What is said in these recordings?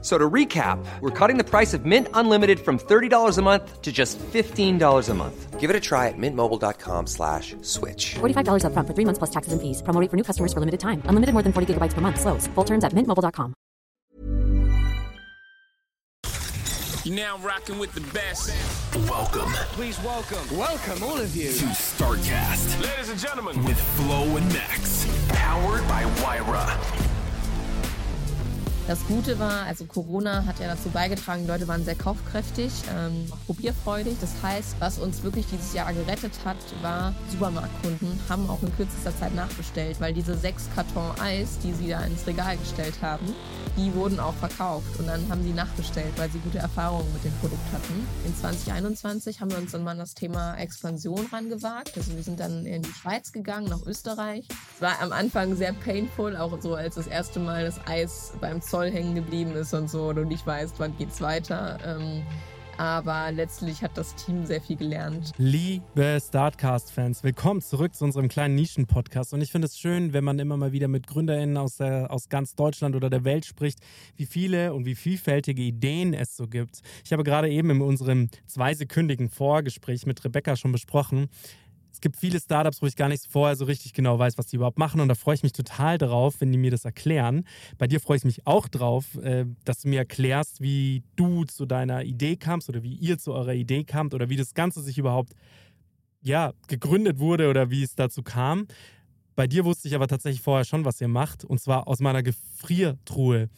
So to recap, we're cutting the price of Mint Unlimited from $30 a month to just $15 a month. Give it a try at mintmobile.com slash switch. $45 upfront for three months plus taxes and fees. Promo rate for new customers for limited time. Unlimited more than 40 gigabytes per month. Slows. Full terms at mintmobile.com. You're now rocking with the best. Welcome Please welcome, welcome all of you. to StarCast Ladies and gentlemen, with Flo and Max. Powered by Wyra. Das Gute war, also Corona hat ja dazu beigetragen, die Leute waren sehr kaufkräftig, ähm, probierfreudig. Das heißt, was uns wirklich dieses Jahr gerettet hat, war Supermarktkunden haben auch in kürzester Zeit nachbestellt, weil diese sechs Karton Eis, die sie da ins Regal gestellt haben, die wurden auch verkauft und dann haben sie nachbestellt, weil sie gute Erfahrungen mit dem Produkt hatten. In 2021 haben wir uns dann mal an das Thema Expansion rangewagt. Also wir sind dann in die Schweiz gegangen, nach Österreich. Es war am Anfang sehr painful, auch so als das erste Mal das Eis beim Zoll hängen geblieben ist und so und du nicht weißt, wann geht's weiter. Ähm, aber letztlich hat das Team sehr viel gelernt. Liebe Startcast-Fans, willkommen zurück zu unserem kleinen Nischen-Podcast. Und ich finde es schön, wenn man immer mal wieder mit GründerInnen aus, der, aus ganz Deutschland oder der Welt spricht, wie viele und wie vielfältige Ideen es so gibt. Ich habe gerade eben in unserem zweisekündigen Vorgespräch mit Rebecca schon besprochen, es gibt viele Startups, wo ich gar nicht vorher so richtig genau weiß, was die überhaupt machen. Und da freue ich mich total drauf, wenn die mir das erklären. Bei dir freue ich mich auch drauf, äh, dass du mir erklärst, wie du zu deiner Idee kamst oder wie ihr zu eurer Idee kamt oder wie das Ganze sich überhaupt ja, gegründet wurde oder wie es dazu kam. Bei dir wusste ich aber tatsächlich vorher schon, was ihr macht. Und zwar aus meiner Gefriertruhe.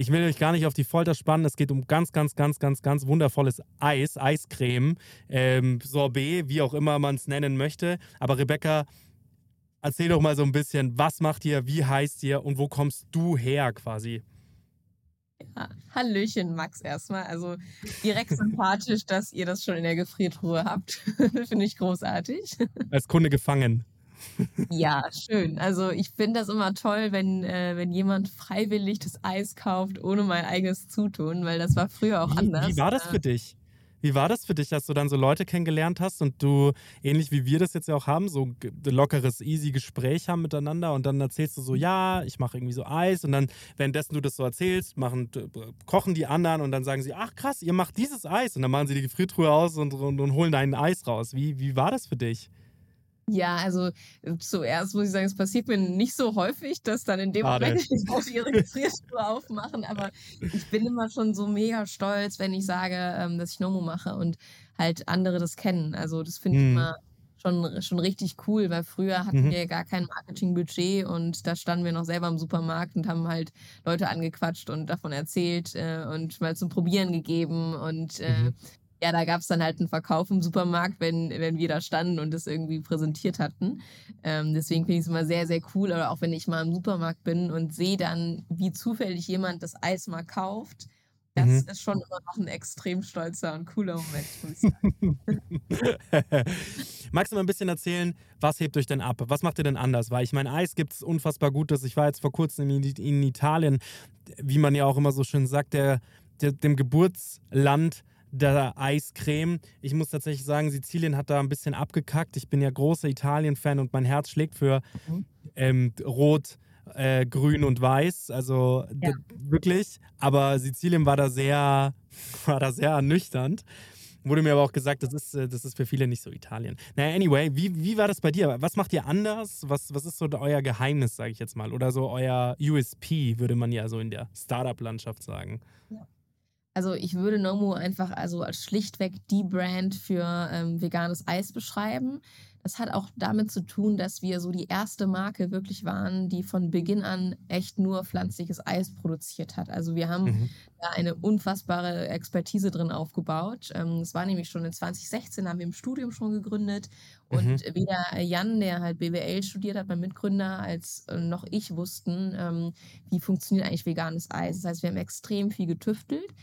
Ich will euch gar nicht auf die Folter spannen. Es geht um ganz, ganz, ganz, ganz, ganz wundervolles Eis, Eiscreme, ähm, Sorbet, wie auch immer man es nennen möchte. Aber Rebecca, erzähl doch mal so ein bisschen, was macht ihr, wie heißt ihr und wo kommst du her quasi? Ja, Hallöchen, Max, erstmal. Also direkt sympathisch, dass ihr das schon in der Gefriertruhe habt. Finde ich großartig. Als Kunde gefangen. Ja, schön. Also ich finde das immer toll, wenn, äh, wenn jemand freiwillig das Eis kauft, ohne mein eigenes Zutun, weil das war früher auch Wie, anders. wie war das für dich? Wie war das für dich, dass du dann so Leute kennengelernt hast und du, ähnlich wie wir das jetzt ja auch haben, so ge- lockeres, easy Gespräch haben miteinander und dann erzählst du so, ja, ich mache irgendwie so Eis und dann, währenddessen du das so erzählst, machen, kochen die anderen und dann sagen sie, ach krass, ihr macht dieses Eis und dann machen sie die Gefriertruhe aus und, und, und holen dein Eis raus. Wie, wie war das für dich? Ja, also äh, zuerst muss ich sagen, es passiert mir nicht so häufig, dass dann in dem Schade. Moment die auch ihre Gefriertruhe aufmachen, aber ich bin immer schon so mega stolz, wenn ich sage, ähm, dass ich Nomo mache und halt andere das kennen. Also das finde ich Mhm. immer schon, schon richtig cool, weil früher hatten Mhm. wir gar kein Marketingbudget und da standen wir noch selber im Supermarkt und haben halt Leute angequatscht und davon erzählt äh, und mal zum Probieren gegeben und äh, Mhm. Ja, da gab es dann halt einen Verkauf im Supermarkt, wenn, wenn wir da standen und das irgendwie präsentiert hatten. Ähm, deswegen finde ich es immer sehr, sehr cool. Oder auch wenn ich mal im Supermarkt bin und sehe dann, wie zufällig jemand das Eis mal kauft. Das Mhm. ist schon immer noch ein extrem stolzer und cooler Moment, muss ich sagen. Magst du mal ein bisschen erzählen, was hebt euch denn ab? Was macht ihr denn anders? Weil ich meine, Eis gibt es unfassbar Gutes. Ich war jetzt vor kurzem in, in Italien, wie man ja auch immer so schön sagt, der, der, dem Geburtsland der Eiscreme. Ich muss tatsächlich sagen, Sizilien hat da ein bisschen abgekackt. Ich bin ja großer Italien-Fan und mein Herz schlägt für Mhm. ähm, Rot, äh, Grün und Weiß. Also Ja. wirklich. Aber Sizilien war da sehr, war da sehr ernüchternd. Wurde mir aber auch gesagt, das ist, äh, das ist für viele nicht so Italien. Naja, anyway, wie, wie war das bei dir? Was macht ihr anders? Was, was ist so euer Geheimnis, sage ich jetzt mal? Oder so euer USP, würde man ja so in der Startup-Landschaft sagen. Also ich würde Nomu einfach also als schlichtweg die Brand für ähm, veganes Eis beschreiben. Das hat auch damit zu tun, dass wir so die erste Marke wirklich waren, die von Beginn an echt nur pflanzliches Eis produziert hat. Also wir haben Mhm. da eine unfassbare Expertise drin aufgebaut. Ähm, Es war nämlich schon in 2016, haben wir im Studium schon gegründet. Und Mhm. weder Jan, der halt BWL studiert hat, mein Mitgründer, als äh, noch ich wussten, ähm, wie funktioniert eigentlich veganes Eis. Das heißt, wir haben extrem viel getüftelt.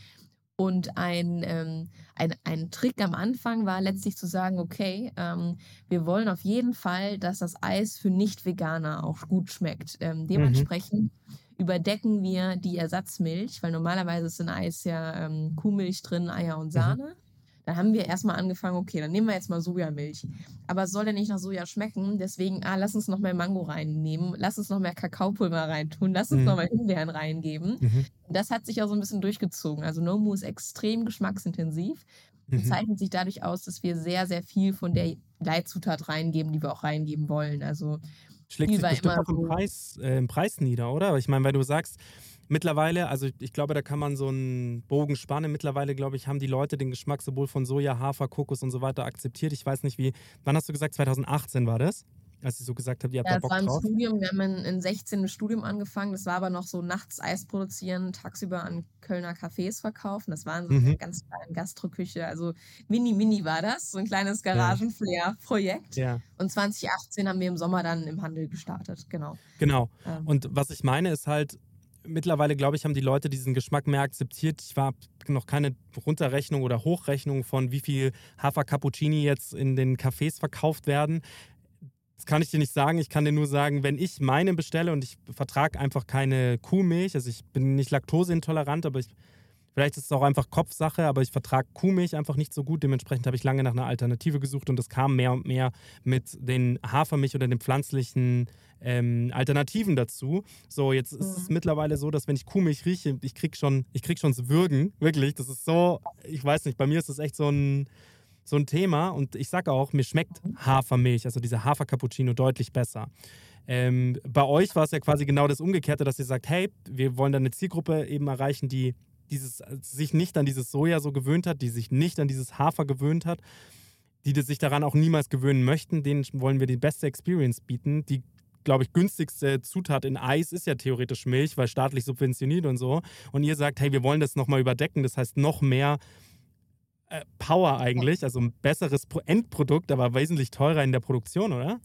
Und ein, ähm, ein, ein Trick am Anfang war letztlich zu sagen, okay, ähm, wir wollen auf jeden Fall, dass das Eis für Nicht-Veganer auch gut schmeckt. Ähm, dementsprechend überdecken wir die Ersatzmilch, weil normalerweise ist in Eis ja ähm, Kuhmilch drin, Eier und Sahne. Mhm. Dann haben wir erstmal angefangen, okay, dann nehmen wir jetzt mal Sojamilch. Aber es soll ja nicht nach Soja schmecken, deswegen, ah, lass uns noch mehr Mango reinnehmen, lass uns noch mehr Kakaopulver reintun, lass uns mhm. noch mal Himbeeren reingeben. Mhm. Das hat sich auch so ein bisschen durchgezogen. Also Nomu ist extrem geschmacksintensiv und mhm. zeichnet sich dadurch aus, dass wir sehr, sehr viel von der Leitzutat reingeben, die wir auch reingeben wollen. Also Schlägt sich bestimmt auch im Preis, äh, im Preis nieder, oder? Ich meine, weil du sagst, Mittlerweile, also ich glaube, da kann man so einen Bogen spannen. Mittlerweile, glaube ich, haben die Leute den Geschmack sowohl von Soja, Hafer, Kokos und so weiter akzeptiert. Ich weiß nicht, wie, wann hast du gesagt? 2018 war das? Als ich so gesagt habe, ihr habt ja, da Bock das war drauf. Studium. Wir haben in, in 16 ein Studium angefangen. Das war aber noch so nachts Eis produzieren, tagsüber an Kölner Cafés verkaufen. Das waren so mhm. eine ganz kleine Gastroküche. Also mini, mini war das. So ein kleines Garagenflair-Projekt. Ja. Und 2018 haben wir im Sommer dann im Handel gestartet. Genau. Genau. Ähm. Und was ich meine ist halt, mittlerweile, glaube ich, haben die Leute diesen Geschmack mehr akzeptiert. Ich habe noch keine Runterrechnung oder Hochrechnung von, wie viel Hafer Cappuccini jetzt in den Cafés verkauft werden. Das kann ich dir nicht sagen. Ich kann dir nur sagen, wenn ich meine bestelle und ich vertrage einfach keine Kuhmilch, also ich bin nicht laktoseintolerant, aber ich, vielleicht ist es auch einfach Kopfsache, aber ich vertrage Kuhmilch einfach nicht so gut. Dementsprechend habe ich lange nach einer Alternative gesucht und es kam mehr und mehr mit den Hafermilch oder den pflanzlichen ähm, Alternativen dazu. So, jetzt ist es mhm. mittlerweile so, dass wenn ich Kuhmilch rieche, ich krieg schon, ich krieg schon das Würgen, wirklich. Das ist so, ich weiß nicht, bei mir ist das echt so ein, so ein Thema und ich sage auch, mir schmeckt Hafermilch, also dieser Hafercappuccino deutlich besser. Ähm, bei euch war es ja quasi genau das Umgekehrte, dass ihr sagt, hey, wir wollen dann eine Zielgruppe eben erreichen, die dieses, sich nicht an dieses Soja so gewöhnt hat, die sich nicht an dieses Hafer gewöhnt hat, die sich daran auch niemals gewöhnen möchten, denen wollen wir die beste Experience bieten. Die glaube ich, günstigste Zutat in Eis ist ja theoretisch Milch, weil staatlich subventioniert und so. Und ihr sagt, hey, wir wollen das nochmal überdecken. Das heißt, noch mehr äh, Power eigentlich, also ein besseres Endprodukt, aber wesentlich teurer in der Produktion, oder?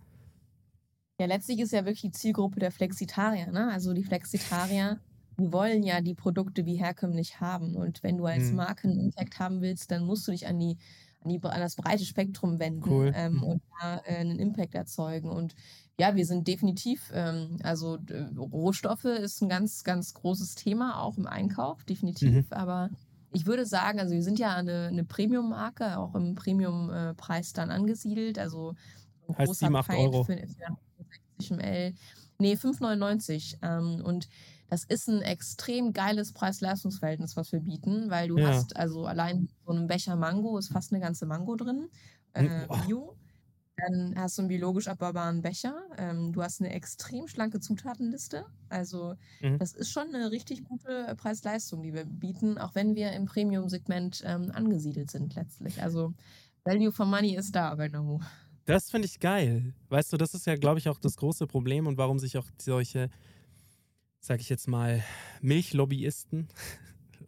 Ja, letztlich ist ja wirklich die Zielgruppe der Flexitarier. Ne? Also die Flexitarier, die wollen ja die Produkte wie herkömmlich haben. Und wenn du als hm. Marken-Impact haben willst, dann musst du dich an die an, die, an das breite Spektrum wenden cool. ähm, mhm. und da äh, einen Impact erzeugen. Und ja, wir sind definitiv, ähm, also äh, Rohstoffe ist ein ganz, ganz großes Thema, auch im Einkauf, definitiv. Mhm. Aber ich würde sagen, also wir sind ja eine, eine Premium-Marke, auch im Premium-Preis dann angesiedelt. Also ein heißt großer 7, 8 Euro. Für, für 60 ml. Nee, 5,99. Ähm, und das ist ein extrem geiles Preis-Leistungs-Verhältnis, was wir bieten, weil du ja. hast also allein so einen Becher Mango ist fast eine ganze Mango drin. Äh, Bio. Dann hast du einen biologisch abbaubaren Becher. Ähm, du hast eine extrem schlanke Zutatenliste. Also, mhm. das ist schon eine richtig gute Preis-Leistung, die wir bieten, auch wenn wir im Premium-Segment ähm, angesiedelt sind letztlich. Also, Value for Money ist da bei Nomu. Das finde ich geil. Weißt du, das ist ja, glaube ich, auch das große Problem und warum sich auch solche sage ich jetzt mal, Milchlobbyisten,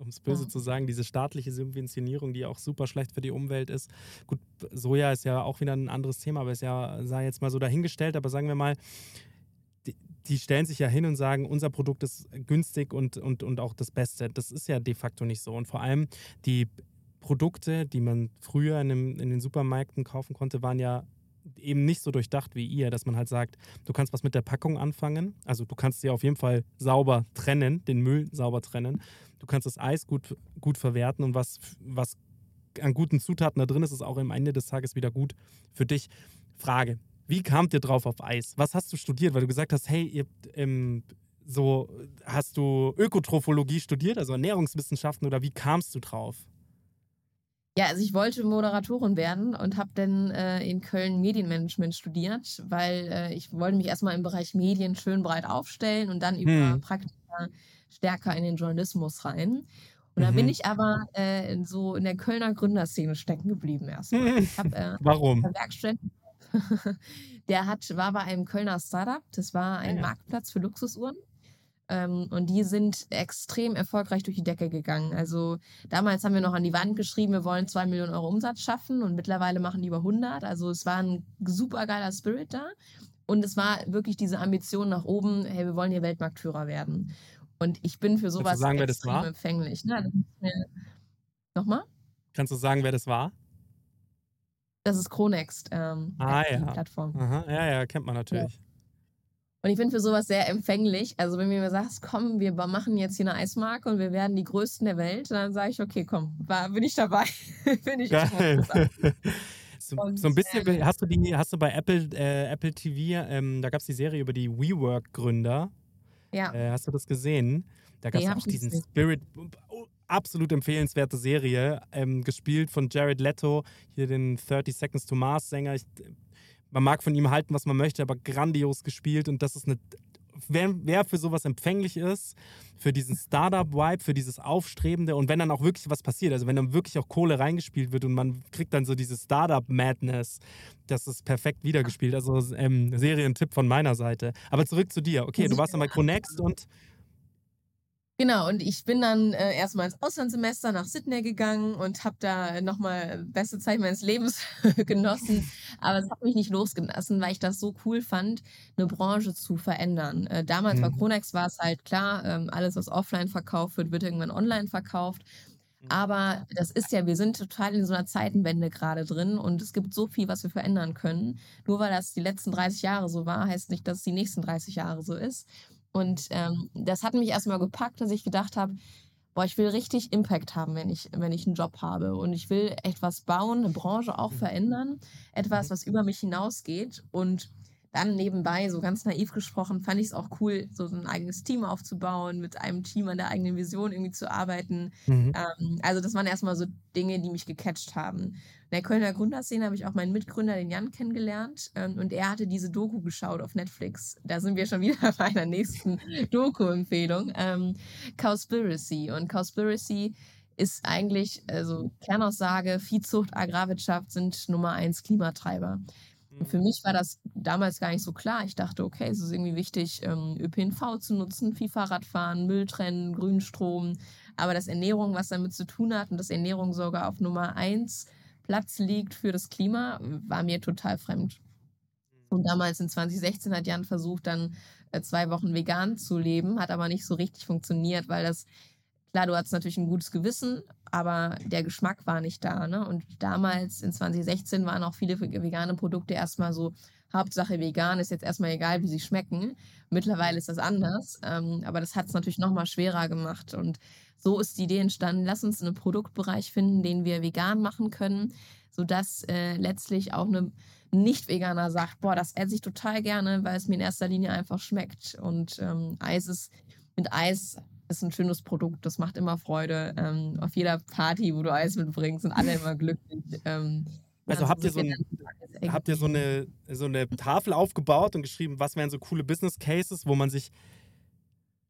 um es böse ja. zu sagen, diese staatliche Subventionierung, die auch super schlecht für die Umwelt ist. Gut, Soja ist ja auch wieder ein anderes Thema, aber ist ja, sei jetzt mal so dahingestellt, aber sagen wir mal, die, die stellen sich ja hin und sagen, unser Produkt ist günstig und, und, und auch das Beste. Das ist ja de facto nicht so. Und vor allem die Produkte, die man früher in, dem, in den Supermärkten kaufen konnte, waren ja eben nicht so durchdacht wie ihr, dass man halt sagt, du kannst was mit der Packung anfangen. Also du kannst sie auf jeden Fall sauber trennen, den Müll sauber trennen. Du kannst das Eis gut, gut verwerten und was, was an guten Zutaten da drin ist, ist auch am Ende des Tages wieder gut für dich. Frage, wie kamt ihr drauf auf Eis? Was hast du studiert? Weil du gesagt hast, hey, ihr, ähm, so hast du Ökotrophologie studiert, also Ernährungswissenschaften oder wie kamst du drauf? Ja, also ich wollte Moderatorin werden und habe dann äh, in Köln Medienmanagement studiert, weil äh, ich wollte mich erstmal im Bereich Medien schön breit aufstellen und dann über hm. Praktika stärker in den Journalismus rein. Und mhm. da bin ich aber äh, so in der Kölner Gründerszene stecken geblieben erstmal. Ich hab, äh, Warum? der hat, war bei einem Kölner Startup, das war ein ja. Marktplatz für Luxusuhren. Ähm, und die sind extrem erfolgreich durch die Decke gegangen. Also damals haben wir noch an die Wand geschrieben, wir wollen zwei Millionen Euro Umsatz schaffen und mittlerweile machen die über 100. Also es war ein super geiler Spirit da. Und es war wirklich diese Ambition nach oben, hey, wir wollen hier Weltmarktführer werden. Und ich bin für sowas sagen, extrem empfänglich. Ne? Nochmal? Kannst du sagen, wer das war? Das ist Chronext, ähm, ah, die ja. Plattform. Aha, ja, ja, kennt man natürlich. Und ich bin für sowas sehr empfänglich. Also wenn du mir sagst, komm, wir machen jetzt hier eine Eismarke und wir werden die Größten der Welt, dann sage ich, okay, komm, war, bin ich dabei. bin ich Geil. So, so ein bisschen, ähm, hast du die, hast du bei Apple, äh, Apple TV, ähm, da gab es die Serie über die WeWork-Gründer. Ja. Äh, hast du das gesehen? Da gab es Nee, auch diesen gesehen. Spirit, oh, absolut empfehlenswerte Serie, ähm, gespielt von Jared Leto, hier den 30 Seconds to Mars Sänger. Ich, man mag von ihm halten, was man möchte, aber grandios gespielt und das ist eine, wer, wer für sowas empfänglich ist, für diesen Startup-Vibe, für dieses Aufstrebende und wenn dann auch wirklich was passiert, also wenn dann wirklich auch Kohle reingespielt wird und man kriegt dann so diese Startup-Madness, das ist perfekt wiedergespielt. Also ähm, Serientipp von meiner Seite. Aber zurück zu dir. Okay, du warst dann bei Conext und Genau, und ich bin dann äh, erstmal ins Auslandssemester nach Sydney gegangen und habe da nochmal beste Zeit meines Lebens genossen. Aber es hat mich nicht losgelassen, weil ich das so cool fand, eine Branche zu verändern. Äh, damals bei Mhm. Chronex war es halt klar, ähm, alles, was offline verkauft wird, wird irgendwann online verkauft. Aber das ist ja, wir sind total in so einer Zeitenwende gerade drin und es gibt so viel, was wir verändern können. Nur weil das die letzten 30 Jahre so war, heißt nicht, dass es die nächsten 30 Jahre so ist. Und ähm, das hat mich erstmal gepackt, dass ich gedacht habe, boah, ich will richtig Impact haben, wenn ich, wenn ich einen Job habe. Und ich will etwas bauen, eine Branche auch verändern, etwas, was über mich hinausgeht. Und dann nebenbei, so ganz naiv gesprochen, fand ich es auch cool, so ein eigenes Team aufzubauen, mit einem Team an der eigenen Vision irgendwie zu arbeiten. Mhm. Ähm, also das waren erstmal so Dinge, die mich gecatcht haben. In der Kölner Gründerszene habe ich auch meinen Mitgründer, den Jan, kennengelernt. Ähm, und er hatte diese Doku geschaut auf Netflix. Da sind wir schon wieder bei einer nächsten Doku-Empfehlung. Ähm, Cowspiracy. Und Cowspiracy ist eigentlich, also Kernaussage, Viehzucht, Agrarwirtschaft sind Nummer eins Klimatreiber. Und für mich war das damals gar nicht so klar. Ich dachte, okay, es ist irgendwie wichtig, ähm, ÖPNV zu nutzen, viel Fahrradfahren, Müll trennen, Grünstrom. Aber dass Ernährung was damit zu tun hat und dass Ernährung sogar auf Nummer eins Platz liegt für das Klima, war mir total fremd. Und damals in 2016 hat Jan versucht, dann äh, zwei Wochen vegan zu leben, hat aber nicht so richtig funktioniert, weil das, klar, du hattest natürlich ein gutes Gewissen, aber der Geschmack war nicht da. Ne? Und damals in 2016 waren auch viele vegane Produkte erstmal so, Hauptsache vegan, ist jetzt erstmal egal, wie sie schmecken. Mittlerweile ist das anders, ähm, aber das hat es natürlich nochmal schwerer gemacht. Und so ist die Idee entstanden, lass uns einen Produktbereich finden, den wir vegan machen können, sodass äh, letztlich auch eine Nicht-Veganer sagt, boah, das esse ich total gerne, weil es mir in erster Linie einfach schmeckt. Und ähm, Eis ist, mit Eis ist ein schönes Produkt, das macht immer Freude. Ähm, auf jeder Party, wo du Eis mitbringst, sind alle immer glücklich. Ähm, Also habt ihr so ein- habt ihr so eine, so eine Tafel aufgebaut und geschrieben, was wären so coole Business Cases, wo man sich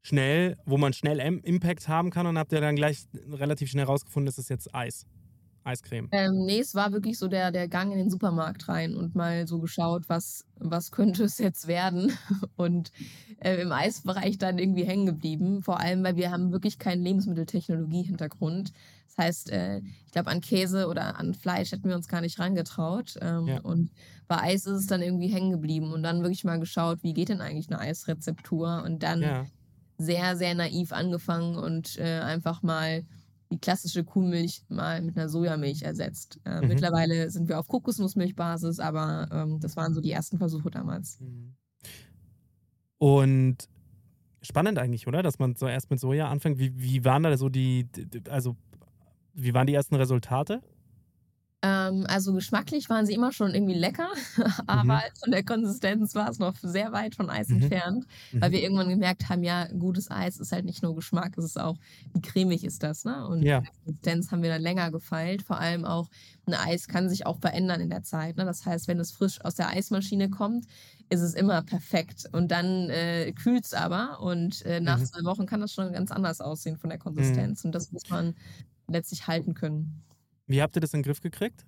schnell, wo man schnell Im- Impact haben kann und habt ihr dann gleich relativ schnell rausgefunden, das ist jetzt Eis. Eiscreme. Ähm, nee, es war wirklich so der, der Gang in den Supermarkt rein und mal so geschaut, was, was könnte es jetzt werden. Und äh, im Eisbereich dann irgendwie hängen geblieben. Vor allem, weil wir haben wirklich keinen Lebensmitteltechnologie-Hintergrund. Das heißt, äh, ich glaube, an Käse oder an Fleisch hätten wir uns gar nicht rangetraut. Ähm, Ja. Und bei Eis ist es dann irgendwie hängen geblieben. Und dann wirklich mal geschaut, wie geht denn eigentlich eine Eisrezeptur? Und dann Ja. sehr, sehr naiv angefangen und äh, einfach mal die klassische Kuhmilch mal mit einer Sojamilch ersetzt. Äh, Mhm. Mittlerweile sind wir auf Kokosnussmilchbasis, aber ähm, das waren so die ersten Versuche damals. Und spannend eigentlich, oder? Dass man so erst mit Soja anfängt. Wie, wie waren da so die, die- also wie waren die ersten Resultate? Ähm, also geschmacklich waren sie immer schon irgendwie lecker, aber von der Konsistenz war es noch sehr weit von Eis Mhm. entfernt, weil wir irgendwann gemerkt haben, ja, gutes Eis ist halt nicht nur Geschmack, es ist auch, wie cremig ist das, ne? Und Ja. die Konsistenz haben wir dann länger gefeilt. Vor allem auch, ein Eis kann sich auch verändern in der Zeit. Ne? Das heißt, wenn es frisch aus der Eismaschine kommt, ist es immer perfekt. Und dann äh, kühlt es aber und äh, nach Mhm. zwei Wochen kann das schon ganz anders aussehen von der Konsistenz. Und das muss man letztlich halten können. Wie habt ihr das in den Griff gekriegt?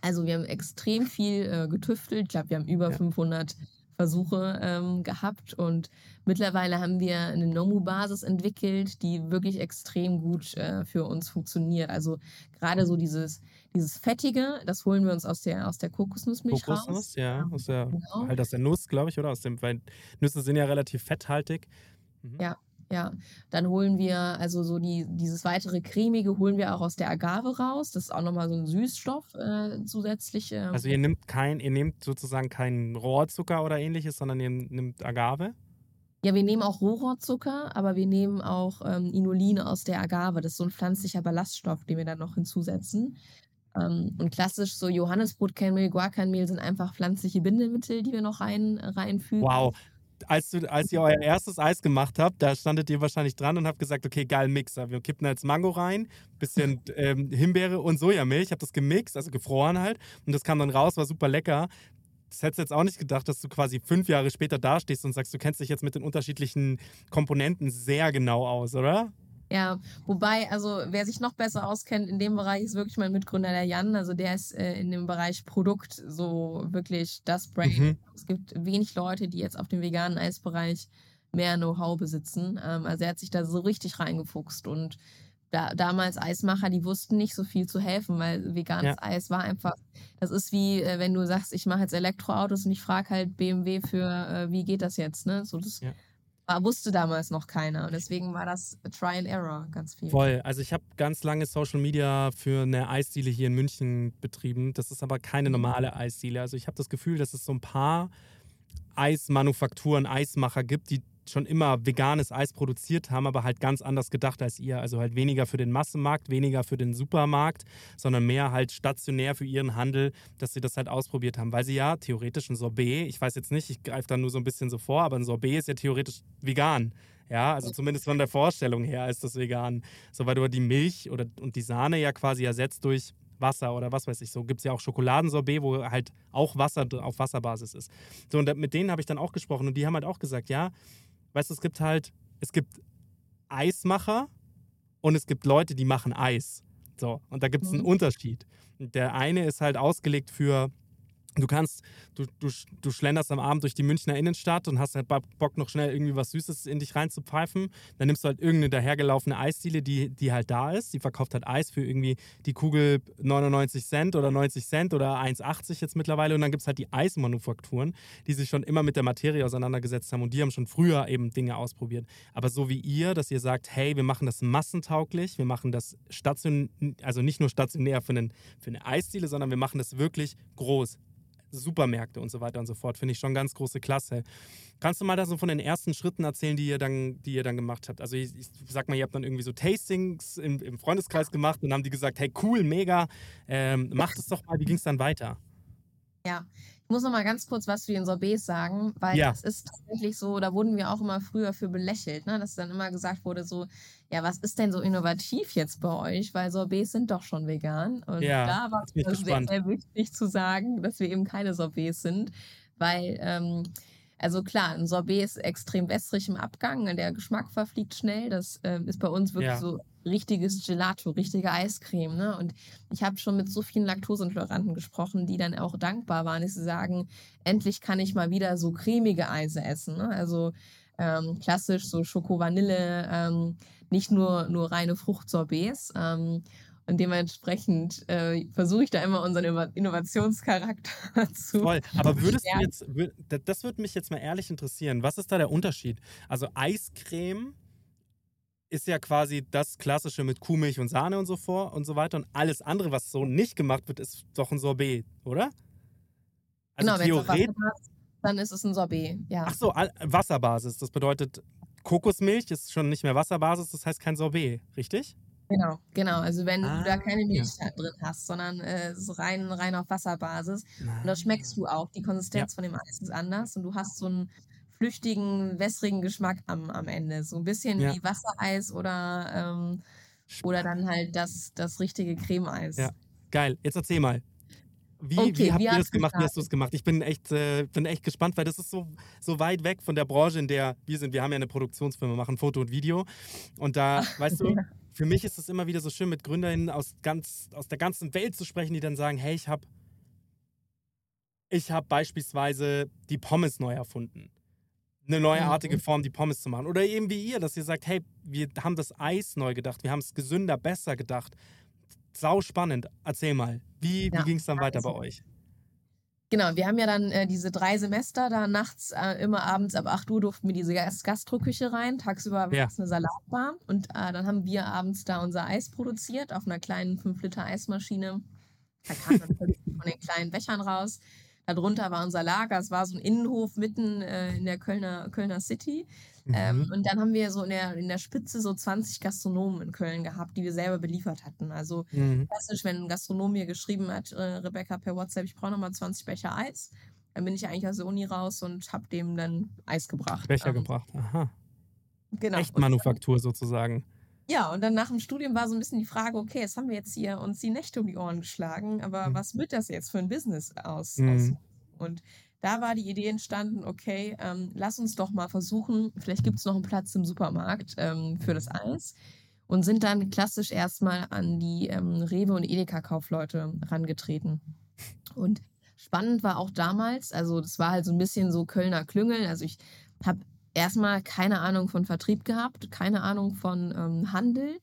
Also wir haben extrem viel äh, getüftelt. Ich glaube, wir haben über Ja. 500 Versuche ähm, gehabt und mittlerweile haben wir eine Nomu-Basis entwickelt, die wirklich extrem gut äh, für uns funktioniert. Also gerade so dieses, dieses Fettige, das holen wir uns aus der, aus der Kokosnussmilch raus. Kokosnuss, ja. Aus der, Genau. halt aus der Nuss, glaube ich, oder? Aus dem, weil Nüsse sind ja relativ fetthaltig. Mhm. Ja. Ja, dann holen wir, also so die, dieses weitere cremige holen wir auch aus der Agave raus. Das ist auch nochmal so ein Süßstoff äh, zusätzlich. Äh, Also ihr nehmt kein, ihr nehmt sozusagen keinen Rohrzucker oder ähnliches, sondern ihr nehmt Agave. Ja, wir nehmen auch Rohrohrzucker, aber wir nehmen auch ähm, Inulin aus der Agave. Das ist so ein pflanzlicher Ballaststoff, den wir dann noch hinzusetzen. Ähm, und klassisch so Johannesbrotkernmehl, Guarkernmehl sind einfach pflanzliche Bindemittel, die wir noch rein, reinfügen. Wow. Als, du, als ihr euer erstes Eis gemacht habt, da standet ihr wahrscheinlich dran und habt gesagt, okay, geil, Mixer. Wir kippen da jetzt Mango rein, bisschen ähm, Himbeere und Sojamilch. Ich habe das gemixt, also gefroren halt. Und das kam dann raus, war super lecker. Das hättest du jetzt auch nicht gedacht, dass du quasi fünf Jahre später dastehst und sagst, du kennst dich jetzt mit den unterschiedlichen Komponenten sehr genau aus, oder? Ja, wobei, also wer sich noch besser auskennt in dem Bereich, ist wirklich mein Mitgründer, der Jan. Also der ist äh, in dem Bereich Produkt so wirklich das Brain. Mhm. Es gibt wenig Leute, die jetzt auf dem veganen Eisbereich mehr Know-how besitzen. Ähm, also er hat sich da so richtig reingefuchst und da, damals Eismacher, die wussten nicht so viel zu helfen, weil veganes Ja. Eis war einfach, das ist wie, äh, wenn du sagst, ich mache jetzt Elektroautos und ich frage halt BMW für, äh, wie geht das jetzt, ne? So, das Ja. Wusste damals noch keiner und deswegen war das Try and Error ganz viel. Voll. Also ich habe ganz lange Social Media für eine Eisdiele hier in München betrieben. Das ist aber keine normale Eisdiele. Also ich habe das Gefühl, dass es so ein paar Eismanufakturen, Eismacher gibt, die schon immer veganes Eis produziert haben, aber halt ganz anders gedacht als ihr. Also halt weniger für den Massenmarkt, weniger für den Supermarkt, sondern mehr halt stationär für ihren Handel, dass sie das halt ausprobiert haben. Weil sie ja theoretisch ein Sorbet, ich weiß jetzt nicht, ich greife da nur so ein bisschen so vor, aber ein Sorbet ist ja theoretisch vegan. Ja, also zumindest von der Vorstellung her ist das vegan. So, weil du die Milch oder, und die Sahne ja quasi ersetzt durch Wasser oder was weiß ich. So gibt es ja auch Schokoladensorbet, wo halt auch Wasser auf Wasserbasis ist. So, und mit denen habe ich dann auch gesprochen und die haben halt auch gesagt, ja, weißt du, es gibt halt, es gibt Eismacher und es gibt Leute, die machen Eis. So, und da gibt es einen Mhm. Unterschied. Der eine ist halt ausgelegt für, du kannst, du, du, du schlenderst am Abend durch die Münchner Innenstadt und hast halt Bock, noch schnell irgendwie was Süßes in dich reinzupfeifen. Dann nimmst du halt irgendeine dahergelaufene Eisdiele, die, die halt da ist. Die verkauft halt Eis für irgendwie die Kugel 99 Cent oder 90 Cent oder 1,80 jetzt mittlerweile. Und dann gibt es halt die Eismanufakturen, die sich schon immer mit der Materie auseinandergesetzt haben und die haben schon früher eben Dinge ausprobiert. Aber so wie ihr, dass ihr sagt, hey, wir machen das massentauglich, wir machen das stationär, also nicht nur stationär für, einen, für eine Eisdiele, sondern wir machen das wirklich groß. Supermärkte und so weiter und so fort, finde ich schon ganz große Klasse. Kannst du mal da so von den ersten Schritten erzählen, die ihr dann, die ihr dann gemacht habt? Also ich, ich sag mal, ihr habt dann irgendwie so Tastings im, im Freundeskreis gemacht und haben die gesagt, hey cool, mega, ähm, macht es doch mal. Wie ging es dann weiter? Ja, ich muss noch mal ganz kurz was zu den Sorbets sagen, weil Ja. es ist tatsächlich so, da wurden wir auch immer früher für belächelt, ne? dass dann immer gesagt wurde so, ja, was ist denn so innovativ jetzt bei euch, weil Sorbets sind doch schon vegan. Und Ja, da war es sehr, sehr wichtig zu sagen, dass wir eben keine Sorbets sind, weil ähm, also klar, ein Sorbet ist extrem wässrig im Abgang, der Geschmack verfliegt schnell. Das ähm, ist bei uns wirklich Ja. so richtiges Gelato, richtige Eiscreme. Ne? Und ich habe schon mit so vielen Laktoseintoleranten gesprochen, die dann auch dankbar waren, dass sie sagen, endlich kann ich mal wieder so cremige Eise essen. Ne? Also ähm, klassisch so Schoko-Vanille, ähm, nicht nur, nur reine Fruchtsorbets. Ähm, und dementsprechend äh, versuche ich da immer unseren Inno- Innovationscharakter zu. Voll. Aber würdest du jetzt, das würde mich jetzt mal ehrlich interessieren. Was ist da der Unterschied? Also Eiscreme ist ja quasi das Klassische mit Kuhmilch und Sahne und so vor und so weiter. Und alles andere, was so nicht gemacht wird, ist doch ein Sorbet, oder? Also genau, wenn. Wasser passt, dann ist es ein Sorbet. Ja. Ach so, Wasserbasis. Das bedeutet, Kokosmilch ist schon nicht mehr Wasserbasis, das heißt kein Sorbet, richtig? Genau, genau. Also wenn Ah, du da keine ja. Milch da drin hast, sondern äh, es ist rein, rein auf Wasserbasis. Und das schmeckst du auch. Die Konsistenz von dem Eis ist anders und du hast so einen flüchtigen, wässrigen Geschmack am, am Ende. So ein bisschen Ja. wie Wassereis oder, ähm, oder dann halt das, das richtige Cremeeis. Ja. Geil. Jetzt erzähl mal. Wie, Okay, wie habt ihr das gemacht? Wie hast du es gemacht? Ich bin echt, äh, bin echt gespannt, weil das ist so, so weit weg von der Branche, in der wir sind. Wir haben ja eine Produktionsfirma, machen Foto und Video. Und da, weißt du, ja. für mich ist es immer wieder so schön, mit GründerInnen aus, ganz, aus der ganzen Welt zu sprechen, die dann sagen, hey, ich habe ich hab beispielsweise die Pommes neu erfunden. Eine neuartige Mhm. Form, die Pommes zu machen. Oder eben wie ihr, dass ihr sagt, hey, wir haben das Eis neu gedacht, wir haben es gesünder, besser gedacht. Sau spannend. Erzähl mal, wie, Ja, wie ging es dann weiter bei also- euch? Genau, wir haben ja dann äh, diese drei Semester, da nachts äh, immer abends ab 8 Uhr durften wir diese Gas Gastroküche rein, tagsüber war Ja. es eine Salatbar und äh, dann haben wir abends da unser Eis produziert auf einer kleinen 5-Liter-Eismaschine. Da kam dann von den kleinen Bechern raus. Darunter war unser Lager, es war so ein Innenhof mitten äh, in der Kölner, Kölner City. Ähm, und dann haben wir so in der, in der Spitze so 20 Gastronomen in Köln gehabt, die wir selber beliefert hatten. Also Mhm. klassisch, wenn ein Gastronom mir geschrieben hat, äh, Rebecca per WhatsApp, ich brauche nochmal 20 Becher Eis, dann bin ich eigentlich aus der Uni raus und habe dem dann Eis gebracht. Becher Ähm, gebracht. Aha. Genau. Echt Und Manufaktur sozusagen. Ja, und dann nach dem Studium war so ein bisschen die Frage, okay, jetzt haben wir jetzt hier uns die Nächte um die Ohren geschlagen, aber Mhm. was wird das jetzt für ein Business aus? Mhm. aus und da war die Idee entstanden, okay, ähm, lass uns doch mal versuchen, vielleicht gibt es noch einen Platz im Supermarkt ähm, für das Eis. Und sind dann klassisch erstmal an die ähm, Rewe- und Edeka-Kaufleute rangetreten. Und spannend war auch damals, also das war halt so ein bisschen so Kölner Klüngel. Also ich habe erstmal keine Ahnung von Vertrieb gehabt, keine Ahnung von ähm, Handel.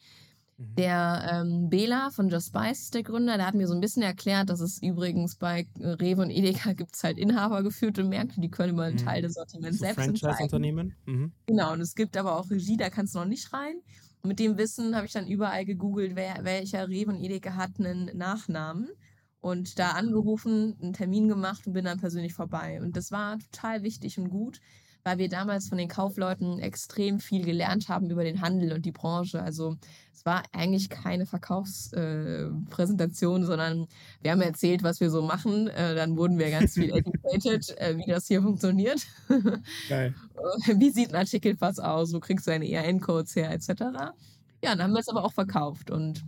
Der ähm, Bela von Just Spice ist der Gründer, der hat mir so ein bisschen erklärt, dass es übrigens bei äh, Rewe und Edeka gibt es halt inhabergeführte Märkte, die können über einen Mhm. Teil des Sortiments So selbst. Franchise-Unternehmen. Mhm. Genau, und es gibt aber auch Regie, da kannst du noch nicht rein. Und mit dem Wissen habe ich dann überall gegoogelt, wer, welcher Rewe und Edeka hat einen Nachnamen. Und da angerufen, einen Termin gemacht und bin dann persönlich vorbei. Und das war total wichtig und gut, weil wir damals von den Kaufleuten extrem viel gelernt haben über den Handel und die Branche. Also es war eigentlich keine Verkaufspräsentation, äh, sondern wir haben erzählt, was wir so machen. Äh, dann wurden wir ganz viel educated, äh, wie das hier funktioniert. Geil. wie sieht ein Artikelpass aus, wo kriegst du deine ERN-Codes her, etc. Ja, dann haben wir es aber auch verkauft und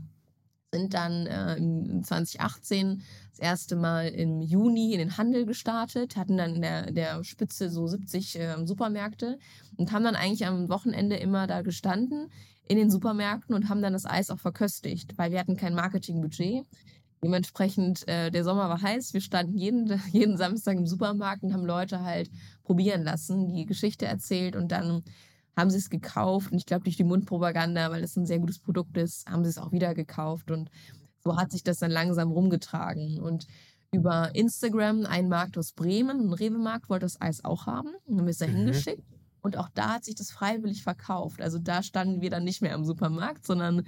sind dann äh, im 2018 das erste Mal im Juni in den Handel gestartet, hatten dann in der, der Spitze so 70 äh, Supermärkte und haben dann eigentlich am Wochenende immer da gestanden in den Supermärkten und haben dann das Eis auch verköstigt, weil wir hatten kein Marketingbudget. Dementsprechend, äh, der Sommer war heiß, wir standen jeden, jeden Samstag im Supermarkt und haben Leute halt probieren lassen, die Geschichte erzählt und dann haben sie es gekauft und ich glaube durch die Mundpropaganda, weil es ein sehr gutes Produkt ist, haben sie es auch wieder gekauft und so hat sich das dann langsam rumgetragen und über Instagram ein Markt aus Bremen, ein Rewe-Markt, wollte das Eis auch haben, dann haben wir es da Mhm. hingeschickt und auch da hat sich das freiwillig verkauft. Also da standen wir dann nicht mehr am Supermarkt, sondern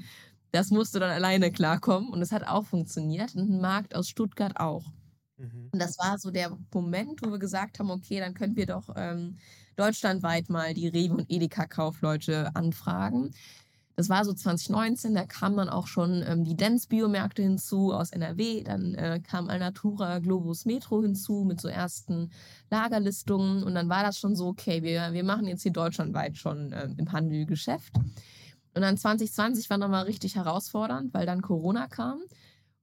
das musste dann alleine klarkommen und es hat auch funktioniert und ein Markt aus Stuttgart auch. Mhm. Und das war so der Moment, wo wir gesagt haben, okay, dann können wir doch ähm, deutschlandweit mal die Rewe und Edeka-Kaufleute anfragen. Das war so 2019, da kamen dann auch schon ähm, die Dance-Biomärkte hinzu aus NRW, dann äh, kam Alnatura Globus Metro hinzu mit so ersten Lagerlistungen und dann war das schon so, okay, wir, wir machen jetzt hier deutschlandweit schon äh, im Handel Geschäft. Und dann 2020 war nochmal richtig herausfordernd, weil dann Corona kam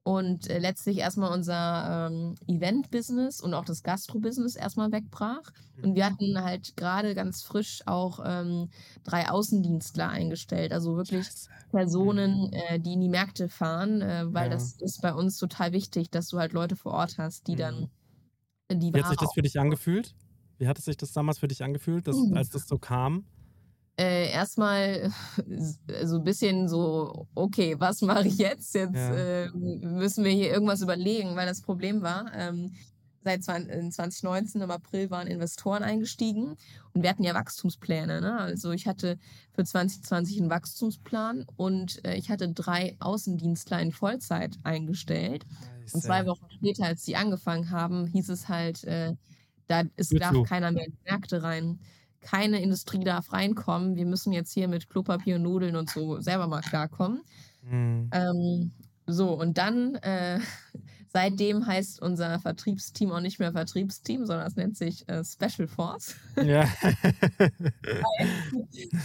und äh, letztlich erstmal unser ähm, Event-Business und auch das Gastro-Business erstmal wegbrach. Und wir hatten halt gerade ganz frisch auch ähm, drei Außendienstler eingestellt, also wirklich Personen, äh, die in die Märkte fahren, äh, weil Ja. das ist bei uns total wichtig, dass du halt Leute vor Ort hast, die dann äh, die Wie hat sich das für dich angefühlt? Wie hat es sich das damals für dich angefühlt, dass, Mhm. als das so kam? Äh, erstmal so ein bisschen so, okay, was mache ich jetzt? Jetzt Ja. äh, müssen wir hier irgendwas überlegen, weil das Problem war, ähm, seit 20, in 2019 im April waren Investoren eingestiegen und wir hatten ja Wachstumspläne. Ne? Also ich hatte für 2020 einen Wachstumsplan und äh, ich hatte drei Außendienstler in Vollzeit eingestellt. Und zwei Wochen später, als die angefangen haben, hieß es halt, äh, da es darf keiner mehr in die Märkte rein. Keine Industrie darf reinkommen. Wir müssen jetzt hier mit Klopapier und Nudeln und so selber mal klarkommen. Mhm. Ähm, so, und dann, äh, seitdem heißt unser Vertriebsteam auch nicht mehr Vertriebsteam, sondern es nennt sich äh, Special Force. Ja.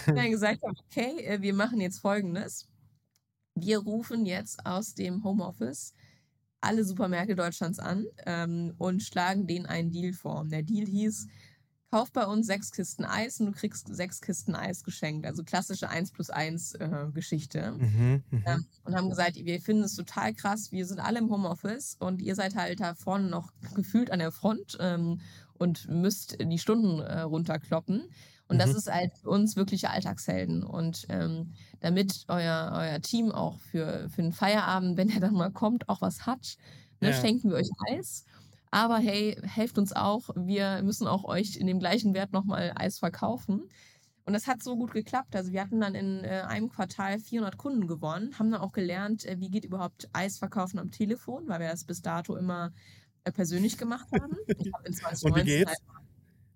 wir dann gesagt haben, okay, äh, wir machen jetzt Folgendes. Wir rufen jetzt aus dem Homeoffice alle Supermärkte Deutschlands an ähm, und schlagen denen einen Deal vor. Und der Deal hieß, kauf bei uns sechs Kisten Eis und du kriegst sechs Kisten Eis geschenkt. Also klassische 1 plus 1 äh, Geschichte. Mhm. Mhm. Ähm, und haben gesagt, wir finden es total krass, wir sind alle im Homeoffice und ihr seid halt da vorne noch gefühlt an der Front ähm, und müsst die Stunden äh, runterkloppen. Und das Mhm. ist halt für uns wirkliche Alltagshelden. Und ähm, damit euer, euer Team auch für, für den Feierabend, wenn er dann mal kommt, auch was hat, ne, Ja. schenken wir euch Eis. Aber hey, helft uns auch. Wir müssen auch euch in dem gleichen Wert nochmal Eis verkaufen. Und das hat so gut geklappt. Also wir hatten dann in äh, einem Quartal 400 Kunden gewonnen, haben dann auch gelernt, äh, wie geht überhaupt Eis verkaufen am Telefon, weil wir das bis dato immer äh, persönlich gemacht haben. Ich hab in 2019 Und wie geht's? halt-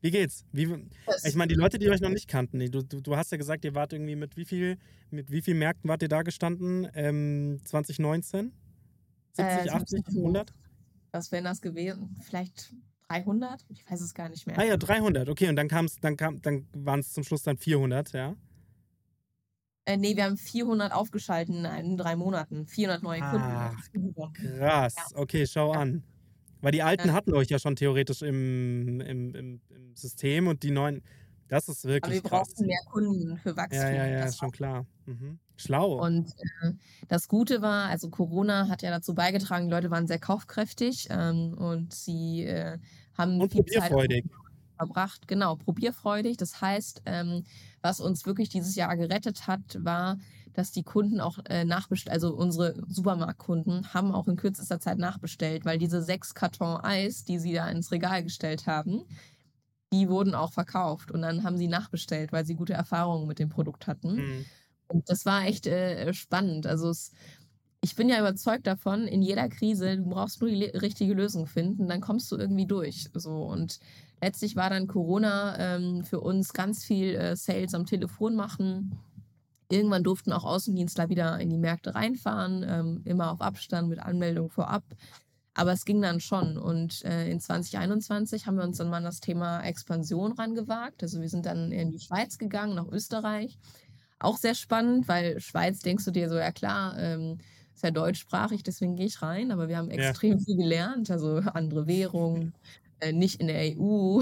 Wie geht's? Wie, ich meine, die Leute, die euch noch nicht kannten, du, du, du hast ja gesagt, ihr wart irgendwie mit wie viel, mit wie viel Märkten wart ihr da gestanden? Ähm, 2019? 70, Äh, 80, 100? Was wären das gewesen? Vielleicht 300? Ich weiß es gar nicht mehr. Ah ja, 300, okay. Und dann kam's, dann kam, dann waren es zum Schluss dann 400, ja? Äh, nee, wir haben 400 aufgeschalten in, drei Monaten. 400 neue Ah, Kunden. Krass, okay, schau an. Weil die Alten Ja. hatten euch ja schon theoretisch im, im, im, im System und die neuen, das ist Aber wirklich wir krass. brauchten mehr Kunden für Wachstum. Ja, ja, ja, Das ist schon klar. Mhm. Schlau. Und äh, das Gute war, also Corona hat ja dazu beigetragen, die Leute waren sehr kaufkräftig ähm, und sie äh, haben Und viel Zeit verbracht. Genau, probierfreudig. Das heißt, ähm, was uns wirklich dieses Jahr gerettet hat, war, dass die Kunden auch äh, nachbestellt, also unsere Supermarktkunden haben auch in kürzester Zeit nachbestellt, weil diese sechs Karton Eis, die sie da ins Regal gestellt haben, die wurden auch verkauft und dann haben sie nachbestellt, weil sie gute Erfahrungen mit dem Produkt hatten. Mhm. Und das war echt äh, spannend. Also es, ich bin ja überzeugt davon, in jeder Krise, du brauchst nur die richtige Lösung finden, dann kommst du irgendwie durch. So und letztlich war dann Corona ähm, für uns ganz viel äh, Sales am Telefon machen. Irgendwann durften auch Außendienstler wieder in die Märkte reinfahren, ähm, immer auf Abstand mit Anmeldung vorab. Aber es ging dann schon. Und äh, in 2021 haben wir uns dann mal an das Thema Expansion rangewagt. Also wir sind dann in die Schweiz gegangen, nach Österreich. Auch sehr spannend, weil Schweiz denkst du dir so, ja klar, ähm, ist ja deutschsprachig, deswegen gehe ich rein. Aber wir haben Ja. extrem viel gelernt, also andere Währungen, äh, nicht in der EU.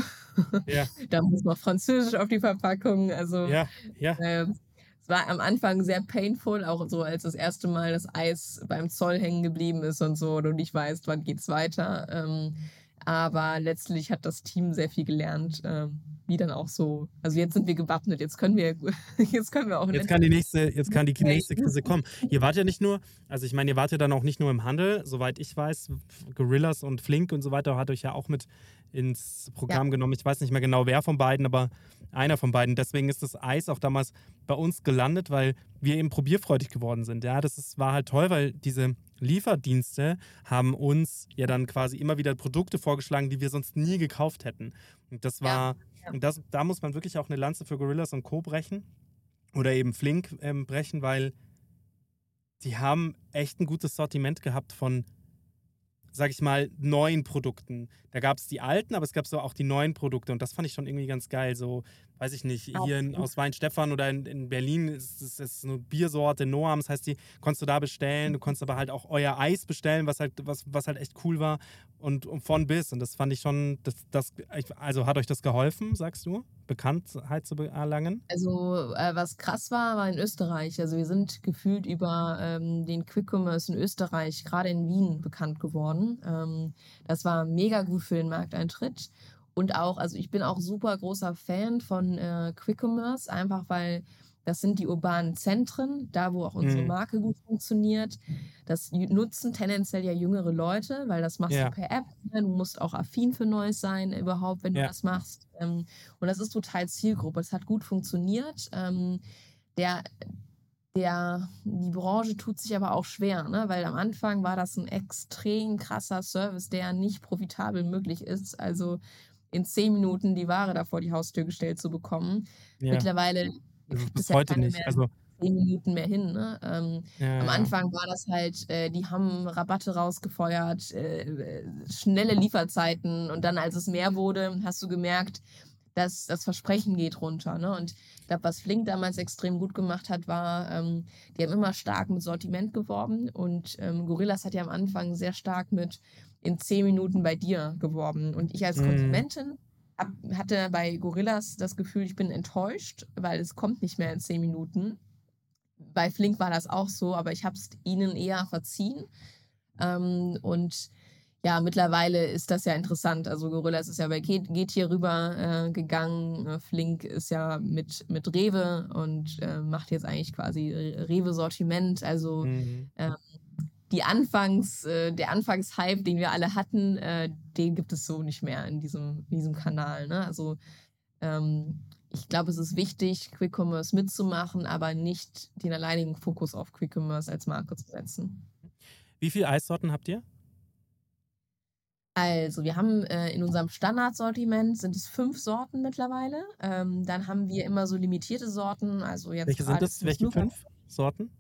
Ja, da muss noch Französisch auf die Verpackung. Also ja, ja. ähm, es war am Anfang sehr painful, auch so als das erste Mal das Eis beim Zoll hängen geblieben ist und so und du nicht weißt, wann geht's weiter. Ähm, aber letztlich hat das Team sehr viel gelernt, ähm, wie dann auch so. Also jetzt sind wir gewappnet, jetzt können wir, jetzt können wir auch Jetzt kann die nächste, jetzt kann die nächste Krise kommen. Ihr wart ja nicht nur, also ich meine, ihr wart ja dann auch nicht nur im Handel, soweit ich weiß, Gorillas und Flink und so weiter hat euch ja auch mit ins Programm genommen. Ich weiß nicht mehr genau, wer von beiden, aber einer von beiden. Deswegen ist das Eis auch damals bei uns gelandet, weil wir eben probierfreudig geworden sind. Ja, das ist, war halt toll, weil diese Lieferdienste haben uns ja dann quasi immer wieder Produkte vorgeschlagen, die wir sonst nie gekauft hätten. Und das war, ja. und das, da muss man wirklich auch eine Lanze für Gorillas und Co. brechen oder eben Flink ähm, brechen, weil die haben echt ein gutes Sortiment gehabt von, sag ich mal, neuen Produkten. Da gab es die alten, aber es gab so auch die neuen Produkte und das fand ich schon irgendwie ganz geil. So, weiß ich nicht, hier in, aus Weinstefan oder in, in Berlin ist es eine Biersorte Noam, das heißt, die konntest du da bestellen, du konntest aber halt auch euer Eis bestellen, was halt, was, was halt echt cool war und, und von bis. Und das fand ich schon, das, das, also hat euch das geholfen, sagst du, Bekanntheit zu erlangen? Also, äh, was krass war, war in Österreich. Also, wir sind gefühlt über ähm, den Quick Commerce in Österreich, gerade in Wien, bekannt geworden. Ähm, das war mega gut für den Markteintritt. Und auch, also ich bin auch super großer Fan von äh, Quick Commerce, einfach weil das sind die urbanen Zentren, da wo auch unsere Mhm. Marke gut funktioniert. Das nutzen tendenziell ja jüngere Leute, weil das machst Ja. du per App. ne? Du musst auch affin für Neues sein, überhaupt, wenn du Ja. das machst. Ähm, und das ist total Zielgruppe. Es hat gut funktioniert. Ähm, der, der, die Branche tut sich aber auch schwer, ne? weil am Anfang war das ein extrem krasser Service, der nicht profitabel möglich ist. Also in zehn Minuten die Ware da vor die Haustür gestellt zu bekommen. Ja. Mittlerweile Bis ja heute nicht. Also, zehn Minuten mehr hin. Ne? Ähm, ja, am. Anfang war das halt, äh, die haben Rabatte rausgefeuert, äh, äh, schnelle Lieferzeiten und dann, als es mehr wurde, hast du gemerkt, dass das Versprechen geht runter. Ne? Und ich glaube, was Flink damals extrem gut gemacht hat, war, ähm, die haben immer stark mit Sortiment geworben und ähm, Gorillas hat ja am Anfang sehr stark mit in zehn Minuten bei dir geworben. Und ich als Mhm. Konsumentin hab, hatte bei Gorillas das Gefühl, ich bin enttäuscht, weil es kommt nicht mehr in zehn Minuten bei Flink war das auch so, aber ich habe es ihnen eher verziehen. Ähm, und ja, mittlerweile ist das ja interessant. Also Gorillas ist ja bei geht, hier rüber äh, gegangen. Äh, Flink ist ja mit, mit Rewe und äh, macht jetzt eigentlich quasi Re- Rewe-Sortiment. Also Mhm. die Anfangs, äh, der Anfangshype, den wir alle hatten, äh, den gibt es so nicht mehr in diesem, in diesem Kanal. Ne? Also ähm, ich glaube, es ist wichtig, Quick Commerce mitzumachen, aber nicht den alleinigen Fokus auf Quick Commerce als Marke zu setzen. Wie viele Eissorten habt ihr? Also, wir haben äh, in unserem Standardsortiment sind es fünf Sorten mittlerweile. Ähm, dann haben wir immer so limitierte Sorten. Also jetzt Welche sind das? Welche fünf Sorten?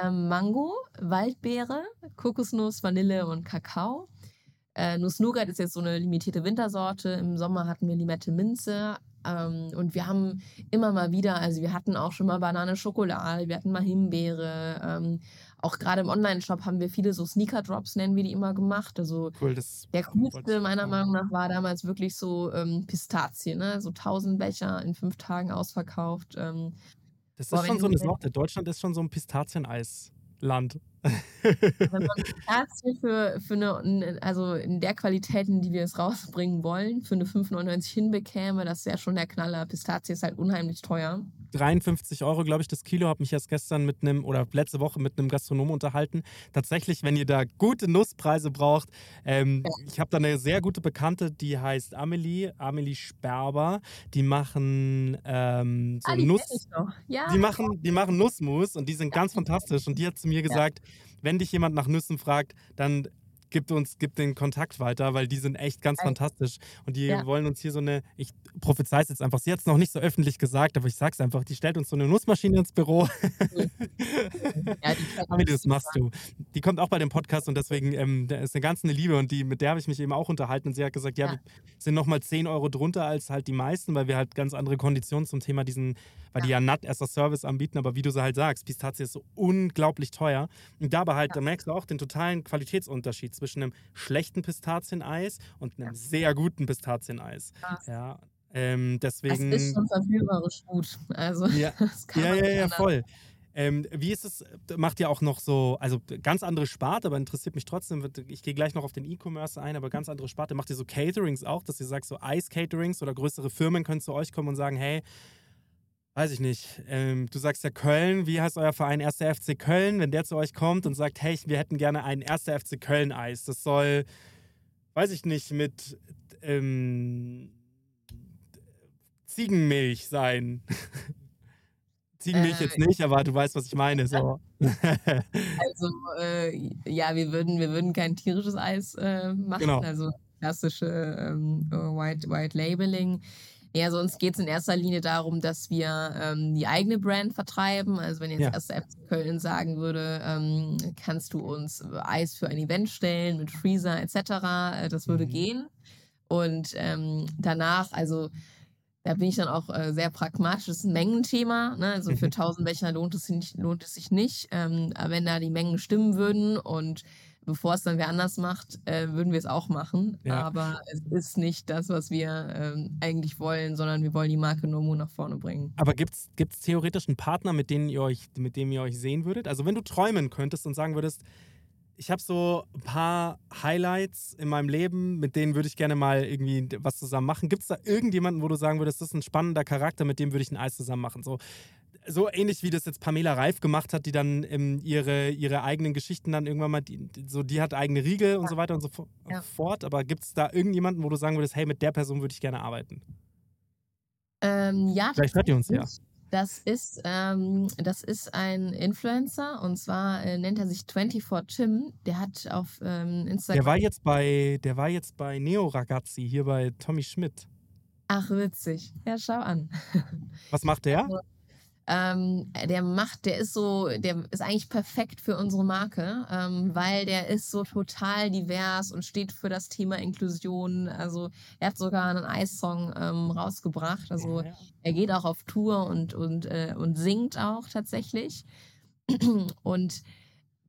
Ähm, Mango, Waldbeere, Kokosnuss, Vanille und Kakao. Äh, Nuss Nougat ist jetzt so eine limitierte Wintersorte. Im Sommer hatten wir Limette Minze. Ähm, und wir haben immer mal wieder, also wir hatten auch schon mal Banane Schokolade, wir hatten mal Himbeere. Ähm, auch gerade im Online-Shop haben wir viele so Sneaker-Drops, nennen wir die immer gemacht. Also Cool, der coolste meiner. Meinung nach war damals wirklich so ähm, Pistazie, ne? So 1000 Becher in fünf Tagen ausverkauft. Ähm, Das Boah, ist wenn schon so eine Sorte. Deutschland ist schon so ein Pistazieneisland. wenn man Pistazie für, für eine, also in der Qualität, in die wir es rausbringen wollen, für eine 5,99 hinbekäme, das wäre schon der Knaller. Pistazie ist halt unheimlich teuer. 53 Euro, glaube ich, das Kilo. Habe mich erst gestern mit einem oder letzte Woche mit einem Gastronom unterhalten. Tatsächlich, wenn ihr da gute Nusspreise braucht, ähm, ich habe da eine sehr gute Bekannte, die heißt Amelie, Amelie Sperber. Die machen ähm, so ah, die Nuss. Ja, Die machen, die machen Nussmus und die sind ganz fantastisch. Und die hat zu mir gesagt, wenn dich jemand nach Nüssen fragt, dann gib uns, gib den Kontakt weiter, weil die sind echt ganz fantastisch. Und die Ja. wollen uns hier so eine, ich prophezei es jetzt einfach, sie hat es noch nicht so öffentlich gesagt, aber ich sag's einfach, die stellt uns so eine Nussmaschine ins Büro. ja, ich das machst du. Die kommt auch bei dem Podcast und deswegen ähm, ist eine ganz eine Liebe und die, mit der habe ich mich eben auch unterhalten und sie hat gesagt, ja, Ja. wir sind nochmal 10 Euro drunter als halt die meisten, weil wir halt ganz andere Konditionen zum Thema diesen, weil die ja Nut as a Service anbieten, aber wie du so halt sagst, Pistazie ist so unglaublich teuer. Und dabei halt, da merkst du auch den totalen Qualitätsunterschied zwischen einem schlechten Pistazieneis und einem sehr guten Pistazieneis. Krass. Ja. Ähm, Das deswegen. ist schon verführerisch gut. Also, Ja, das kann ja, ja, ja, voll. Ähm, wie ist es, macht ihr auch noch so, also ganz andere Sparte, aber interessiert mich trotzdem, ich gehe gleich noch auf den E-Commerce ein, aber ganz andere Sparte. Macht ihr so Caterings auch, dass ihr sagt, so Eis-Caterings oder größere Firmen können zu euch kommen und sagen, hey, weiß ich nicht, ähm, du sagst ja Köln, wie heißt euer Verein 1. FC Köln, wenn der zu euch kommt und sagt, hey, wir hätten gerne ein 1. FC Köln-Eis, das soll, weiß ich nicht, mit ähm, Ziegenmilch sein. Ziegenmilch Äh, jetzt nicht, aber du weißt, was ich meine. So. Also, äh, ja, wir würden, wir würden kein tierisches Eis äh, machen, Genau. also klassische ähm, äh, White, White Labeling. Ja, so uns geht es in erster Linie darum, dass wir ähm, die eigene Brand vertreiben. Also wenn jetzt Ja. erste FC Köln sagen würde, ähm, kannst du uns Eis für ein Event stellen mit Freezer etc., äh, das würde Mhm. gehen. Und ähm, danach, also da bin ich dann auch äh, sehr pragmatisch. Das ist ein Mengenthema. Ne? Also für Mhm. 1000 Becher lohnt es sich nicht. Lohnt es sich nicht. Ähm, wenn da die Mengen stimmen würden und bevor es dann wer anders macht, äh, würden wir es auch machen. Ja. Aber es ist nicht das, was wir ähm, eigentlich wollen, sondern wir wollen die Marke Nomu nach vorne bringen. Aber gibt es theoretisch einen Partner, mit dem, ihr euch, mit dem ihr euch sehen würdet? Also wenn du träumen könntest und sagen würdest, ich habe so ein paar Highlights in meinem Leben, mit denen würde ich gerne mal irgendwie was zusammen machen. Gibt es da irgendjemanden, wo du sagen würdest, das ist ein spannender Charakter, mit dem würde ich ein Eis zusammen machen? So, so ähnlich wie das jetzt Pamela Reif gemacht hat, die dann ähm, ihre, ihre eigenen Geschichten dann irgendwann mal, die, so die hat eigene Riegel und so weiter und so Ja. fort. Aber gibt es da irgendjemanden, wo du sagen würdest, hey, mit der Person würde ich gerne arbeiten? Ähm, ja, Vielleicht hört ihr uns ja. Das ist, ähm, das ist ein Influencer und zwar äh, nennt er sich 24 Tim. Der hat auf ähm, Instagram. Der war jetzt bei, der war jetzt bei Neo Ragazzi, hier bei Tommy Schmidt. Ach, witzig. Ja, schau an. Was macht der? Also, Ähm, der macht, der ist so, der ist eigentlich perfekt für unsere Marke, ähm, weil der ist so total divers und steht für das Thema Inklusion. Also er hat sogar einen Eissong ähm, rausgebracht. Also er geht auch auf Tour und, und, äh, und singt auch tatsächlich. Und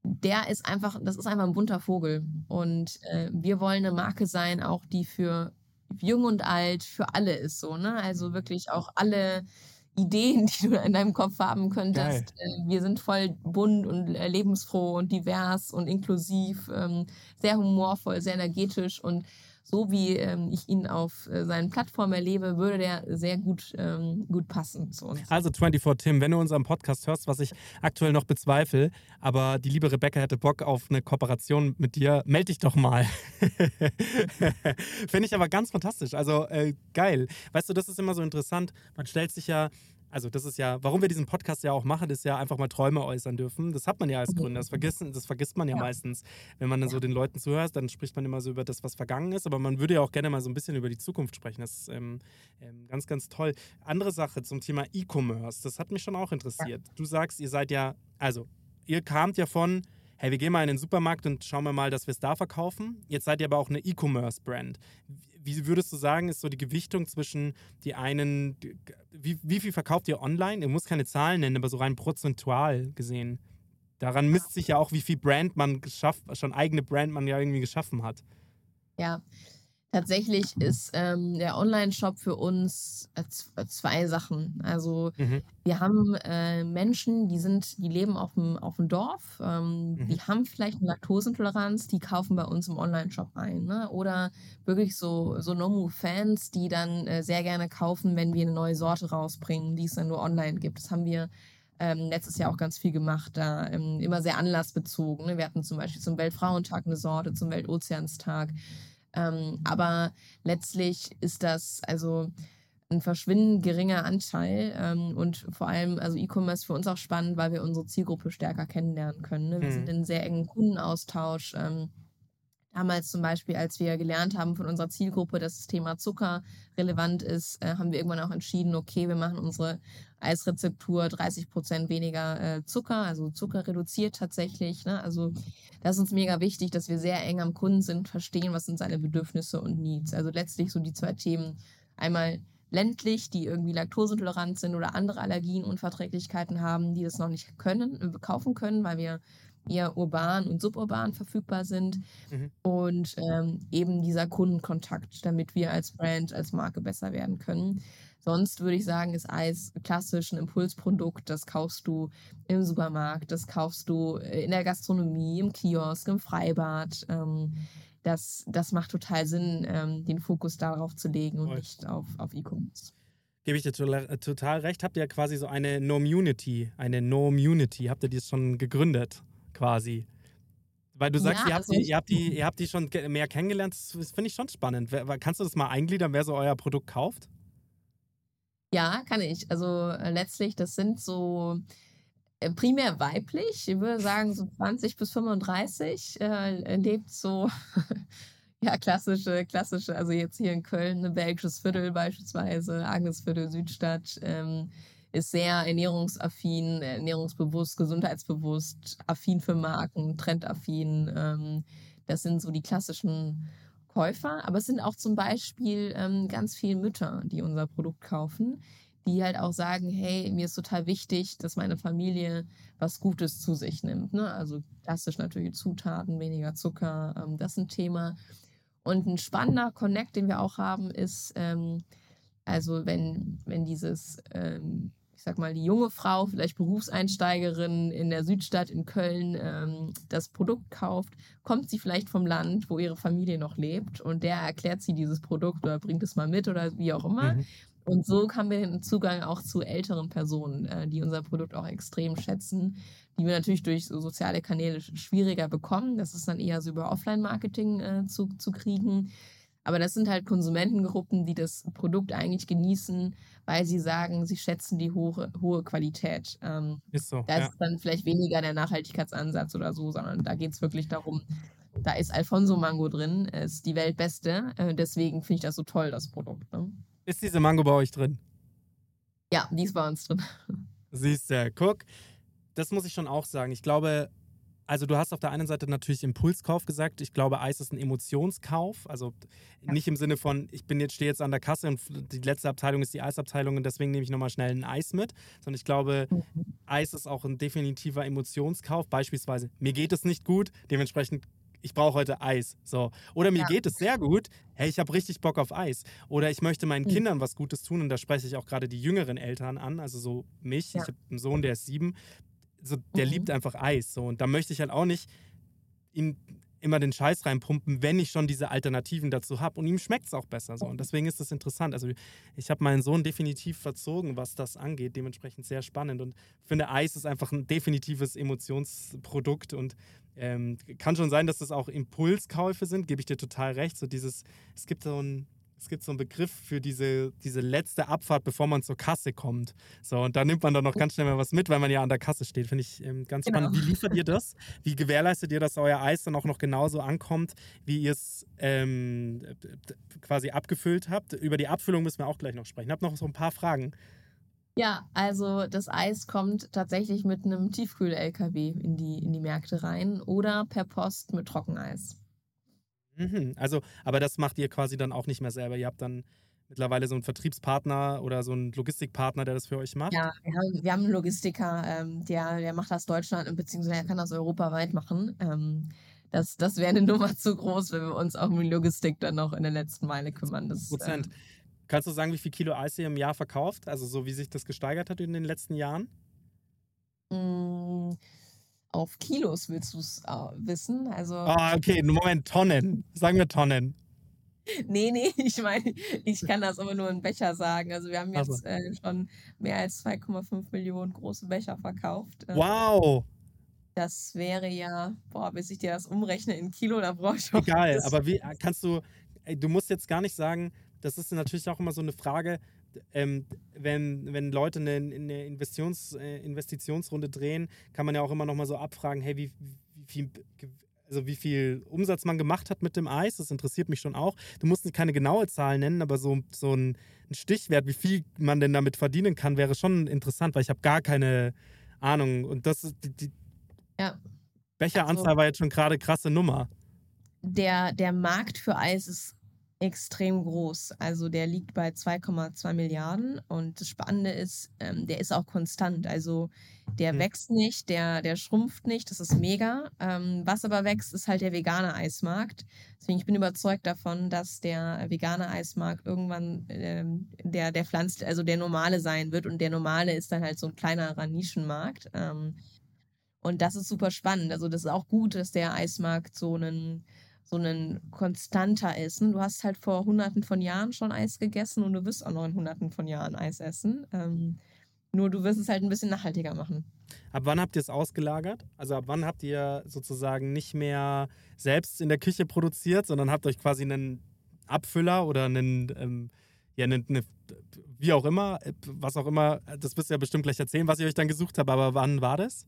der ist einfach, das ist einfach ein bunter Vogel. Und äh, wir wollen eine Marke sein, auch die für jung und alt, für alle ist so, ne? Also wirklich auch alle Ideen, die du in deinem Kopf haben könntest. Äh, wir sind voll bunt und lebensfroh und divers und inklusiv, ähm, sehr humorvoll, sehr energetisch und so wie ähm, ich ihn auf äh, seinen Plattformen erlebe, würde der sehr gut, ähm, gut passen zu uns. Also 24 Tim, wenn du unseren Podcast hörst, was ich aktuell noch bezweifle, aber die liebe Rebecca hätte Bock auf eine Kooperation mit dir, melde dich doch mal. Finde ich aber ganz fantastisch. Also äh, geil. Weißt du, das ist immer so interessant. Man stellt sich ja also das ist ja, warum wir diesen Podcast ja auch machen, ist ja einfach mal Träume äußern dürfen. Das hat man ja als Gründer. Das vergisst, das vergisst man ja, ja. meistens. Wenn man dann ja. so den Leuten zuhört, dann spricht man immer so über das, was vergangen ist. Aber man würde ja auch gerne mal so ein bisschen über die Zukunft sprechen. Das ist ähm, ähm, ganz, ganz toll. Andere Sache zum Thema E-Commerce. Das hat mich schon auch interessiert. Du sagst, ihr seid ja, also ihr kamt ja von, hey, wir gehen mal in den Supermarkt und schauen wir mal, dass wir es da verkaufen. Jetzt seid ihr aber auch eine E-Commerce-Brand wie würdest du sagen, ist so die Gewichtung zwischen die einen, wie, wie viel verkauft ihr online? Ihr muss keine Zahlen nennen, aber so rein prozentual gesehen. Daran misst sich ja auch, wie viel Brand man geschafft, schon eigene Brand man ja irgendwie geschaffen hat. Ja, Tatsächlich ist ähm, der Online-Shop für uns äh, äh, zwei Sachen. Also mhm. wir haben äh, Menschen, die sind, die leben auf dem, auf dem Dorf, ähm, mhm. die haben vielleicht eine Laktoseintoleranz, die kaufen bei uns im Online-Shop ein. Ne? Oder wirklich so, so Nomu-Fans, die dann äh, sehr gerne kaufen, wenn wir eine neue Sorte rausbringen, die es dann nur online gibt. Das haben wir ähm, letztes Jahr auch ganz viel gemacht, da ähm, immer sehr anlassbezogen. Ne? Wir hatten zum Beispiel zum Weltfrauentag eine Sorte, zum Weltozeanstag. Ähm, aber letztlich ist das also ein verschwindend geringer Anteil ähm, und vor allem, also E-Commerce für uns auch spannend, weil wir unsere Zielgruppe stärker kennenlernen können. Ne? Wir mhm. sind in sehr engen Kundenaustausch. Ähm, Damals zum Beispiel, als wir gelernt haben von unserer Zielgruppe, dass das Thema Zucker relevant ist, äh, haben wir irgendwann auch entschieden, okay, wir machen unsere Eisrezeptur 30 Prozent weniger äh, Zucker, also Zucker reduziert tatsächlich. Ne? Also das ist uns mega wichtig, dass wir sehr eng am Kunden sind, verstehen, was sind seine Bedürfnisse und Needs. Also letztlich so die zwei Themen. Einmal ländlich, die irgendwie laktoseintolerant sind oder andere Allergien, Unverträglichkeiten haben, die das noch nicht können, äh, kaufen können, weil wir eher urban und suburban verfügbar sind. Mhm. Und ähm, eben dieser Kundenkontakt, damit wir als Brand, als Marke besser werden können. Sonst würde ich sagen, ist Eis klassisch ein Impulsprodukt. Das kaufst du im Supermarkt, das kaufst du äh, in der Gastronomie, im Kiosk, im Freibad. Ähm, das, das macht total Sinn, ähm, den Fokus darauf zu legen und nicht auf, auf E-Commerce gebe ich dir total recht. Habt ihr quasi so eine Nomunity, eine Nomunity, habt ihr die schon gegründet? Quasi. Weil du sagst, ja, ihr, habt also die, ihr, habt die, ihr habt die schon mehr kennengelernt. Das finde ich schon spannend. Kannst du das mal eingliedern, wer so euer Produkt kauft? Ja, kann ich. Also äh, letztlich, das sind so äh, primär weiblich. Ich würde sagen, so 20 bis 35 äh, lebt so, ja, klassische, klassische, also jetzt hier in Köln, ein belgisches Viertel beispielsweise, Agnesviertel, Südstadt. Ähm, ist sehr ernährungsaffin, ernährungsbewusst, gesundheitsbewusst, affin für Marken, trendaffin. Ähm, das sind so die klassischen Käufer. Aber es sind auch zum Beispiel ähm, ganz viele Mütter, die unser Produkt kaufen, die halt auch sagen, hey, mir ist total wichtig, dass meine Familie was Gutes zu sich nimmt. Ne? Also klassisch natürlich Zutaten, weniger Zucker, ähm, das ist ein Thema. Und ein spannender Connect, den wir auch haben, ist, ähm, also wenn, wenn dieses ähm, ich sag mal, die junge Frau, vielleicht Berufseinsteigerin in der Südstadt in Köln, ähm, das Produkt kauft, kommt sie vielleicht vom Land, wo ihre Familie noch lebt und der erklärt sie dieses Produkt oder bringt es mal mit oder wie auch immer. Mhm. Und so haben wir den Zugang auch zu älteren Personen, äh, die unser Produkt auch extrem schätzen, die wir natürlich durch so soziale Kanäle schwieriger bekommen. Das ist dann eher so über Offline-Marketing äh, zu, zu kriegen. Aber das sind halt Konsumentengruppen, die das Produkt eigentlich genießen, weil sie sagen, sie schätzen die hohe, hohe Qualität. Ähm, ist so. Da ja. ist dann vielleicht weniger der Nachhaltigkeitsansatz oder so, sondern da geht es wirklich darum, da ist Alfonso Mango drin, ist die Weltbeste. Äh, deswegen finde ich das so toll, das Produkt. Ne? Ist diese Mango bei euch drin? Ja, die ist bei uns drin. Siehst du, guck. Das muss ich schon auch sagen. Ich glaube, also du hast auf der einen Seite natürlich Impulskauf gesagt. Ich glaube, Eis ist ein Emotionskauf. Also nicht im Sinne von, ich bin jetzt, stehe jetzt an der Kasse und die letzte Abteilung ist die Eisabteilung und deswegen nehme ich nochmal schnell ein Eis mit. Sondern ich glaube, mhm. Eis ist auch ein definitiver Emotionskauf. Beispielsweise, mir geht es nicht gut, dementsprechend ich brauche heute Eis. So. Oder mir ja. geht es sehr gut, hey, ich habe richtig Bock auf Eis. Oder ich möchte meinen mhm. Kindern was Gutes tun und da spreche ich auch gerade die jüngeren Eltern an, also so mich. Ja. Ich habe einen Sohn, der ist sieben so, der mhm. liebt einfach Eis. So. Und da möchte ich halt auch nicht ihn immer den Scheiß reinpumpen, wenn ich schon diese Alternativen dazu habe. Und ihm schmeckt es auch besser so. Und deswegen ist das interessant. Also ich habe meinen Sohn definitiv verzogen, was das angeht. Dementsprechend sehr spannend. Und ich finde, Eis ist einfach ein definitives Emotionsprodukt. Und ähm, kann schon sein, dass das auch Impulskäufe sind, gebe ich dir total recht. So dieses, es gibt so ein es gibt so einen Begriff für diese, diese letzte Abfahrt, bevor man zur Kasse kommt. So, und da nimmt man dann noch ganz schnell mal was mit, weil man ja an der Kasse steht. Finde ich ähm, ganz Genau. spannend. Wie liefert ihr das? Wie gewährleistet ihr, dass euer Eis dann auch noch genauso ankommt, wie ihr es ähm, quasi abgefüllt habt? Über die Abfüllung müssen wir auch gleich noch sprechen. Ich habe noch so ein paar Fragen. Ja, also das Eis kommt tatsächlich mit einem Tiefkühl-LKW in die, in die Märkte rein oder per Post mit Trockeneis. Mhm. Also, aber das macht ihr quasi dann auch nicht mehr selber. Ihr habt dann mittlerweile so einen Vertriebspartner oder so einen Logistikpartner, der das für euch macht. Ja, wir haben, wir haben einen Logistiker, ähm, der, der macht das Deutschland, beziehungsweise er kann das europaweit machen. Ähm, das das wäre eine Nummer zu groß, wenn wir uns auch um die Logistik dann noch in der letzten Meile kümmern. Das, Prozent. ähm, Kannst du sagen, wie viel Kilo Eis ihr im Jahr verkauft? Also so wie sich das gesteigert hat in den letzten Jahren? mh, auf Kilos willst du es äh, wissen? Also, Ah, okay, Moment, Tonnen. Sagen wir Tonnen. nee, nee, ich meine, ich kann das aber nur in Becher sagen. Also, wir haben jetzt äh, schon mehr als 2,5 Millionen große Becher verkauft. Äh, Wow, Das wäre ja, boah, bis ich dir das umrechne in Kilo, da brauche ich auch egal. Aber wie kannst du, ey, du musst jetzt gar nicht sagen, das ist natürlich auch immer so eine Frage, ähm, wenn, wenn Leute eine, eine Investitions, äh, Investitionsrunde drehen, kann man ja auch immer noch mal so abfragen, hey, wie, wie viel also wie viel Umsatz man gemacht hat mit dem Eis, das interessiert mich schon auch. Du musst keine genaue Zahl nennen, aber so, so ein, ein Stichwert, wie viel man denn damit verdienen kann, wäre schon interessant, weil ich habe gar keine Ahnung. Und das ist die, die Ja. Becheranzahl Also- war jetzt schon gerade krasse Nummer. der, der Markt für Eis ist extrem groß. Also der liegt bei 2,2 Milliarden und das Spannende ist, ähm, der ist auch konstant. Also der Mhm. wächst nicht, der, der schrumpft nicht, das ist mega. Ähm, was aber wächst, ist halt der vegane Eismarkt. Deswegen ich bin überzeugt davon, dass der vegane Eismarkt irgendwann ähm, der, der pflanzt, also der normale sein wird und der normale ist dann halt so ein kleinerer Nischenmarkt. Ähm, und das ist super spannend. Also das ist auch gut, dass der Eismarkt so ein so ein konstanter ne? Du hast halt vor hunderten von Jahren schon Eis gegessen und du wirst auch noch in hunderten von Jahren Eis essen. Ähm, nur du wirst es halt ein bisschen nachhaltiger machen. Ab wann habt ihr es ausgelagert? Also ab wann habt ihr sozusagen nicht mehr selbst in der Küche produziert, sondern habt euch quasi einen Abfüller oder einen, ähm, ja, einen, eine, wie auch immer, äh, was auch immer, das wirst du ja bestimmt gleich erzählen, was ihr euch dann gesucht habt, aber wann war das?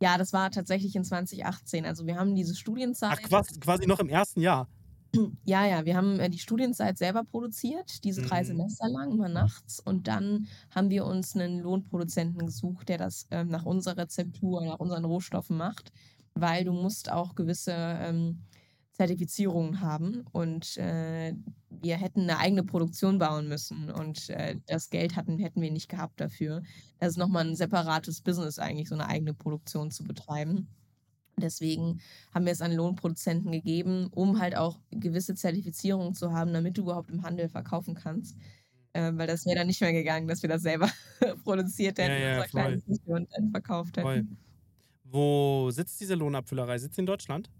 Ja, das war tatsächlich in 2018. Also wir haben diese Studienzeit. Ach, quasi, quasi noch im ersten Jahr. Ja, ja, wir haben äh, die Studienzeit selber produziert, diese drei Mhm. Semester lang, immer nachts. Und dann haben wir uns einen Lohnproduzenten gesucht, der das ähm, nach unserer Rezeptur, nach unseren Rohstoffen macht, weil du musst auch gewisse ähm, Zertifizierungen haben. Und äh, wir hätten eine eigene Produktion bauen müssen. Und äh, das Geld hatten, hätten wir nicht gehabt dafür. Das ist nochmal ein separates Business eigentlich, so eine eigene Produktion zu betreiben. Deswegen haben wir es an Lohnproduzenten gegeben, um halt auch gewisse Zertifizierungen zu haben, damit du überhaupt im Handel verkaufen kannst. Äh, weil das wäre dann nicht mehr gegangen, dass wir das selber produziert hätten, Ja, ja, voll. Und dann verkauft hätten. Voll. Wo sitzt diese Lohnabfüllerei? Sitzt sie in Deutschland?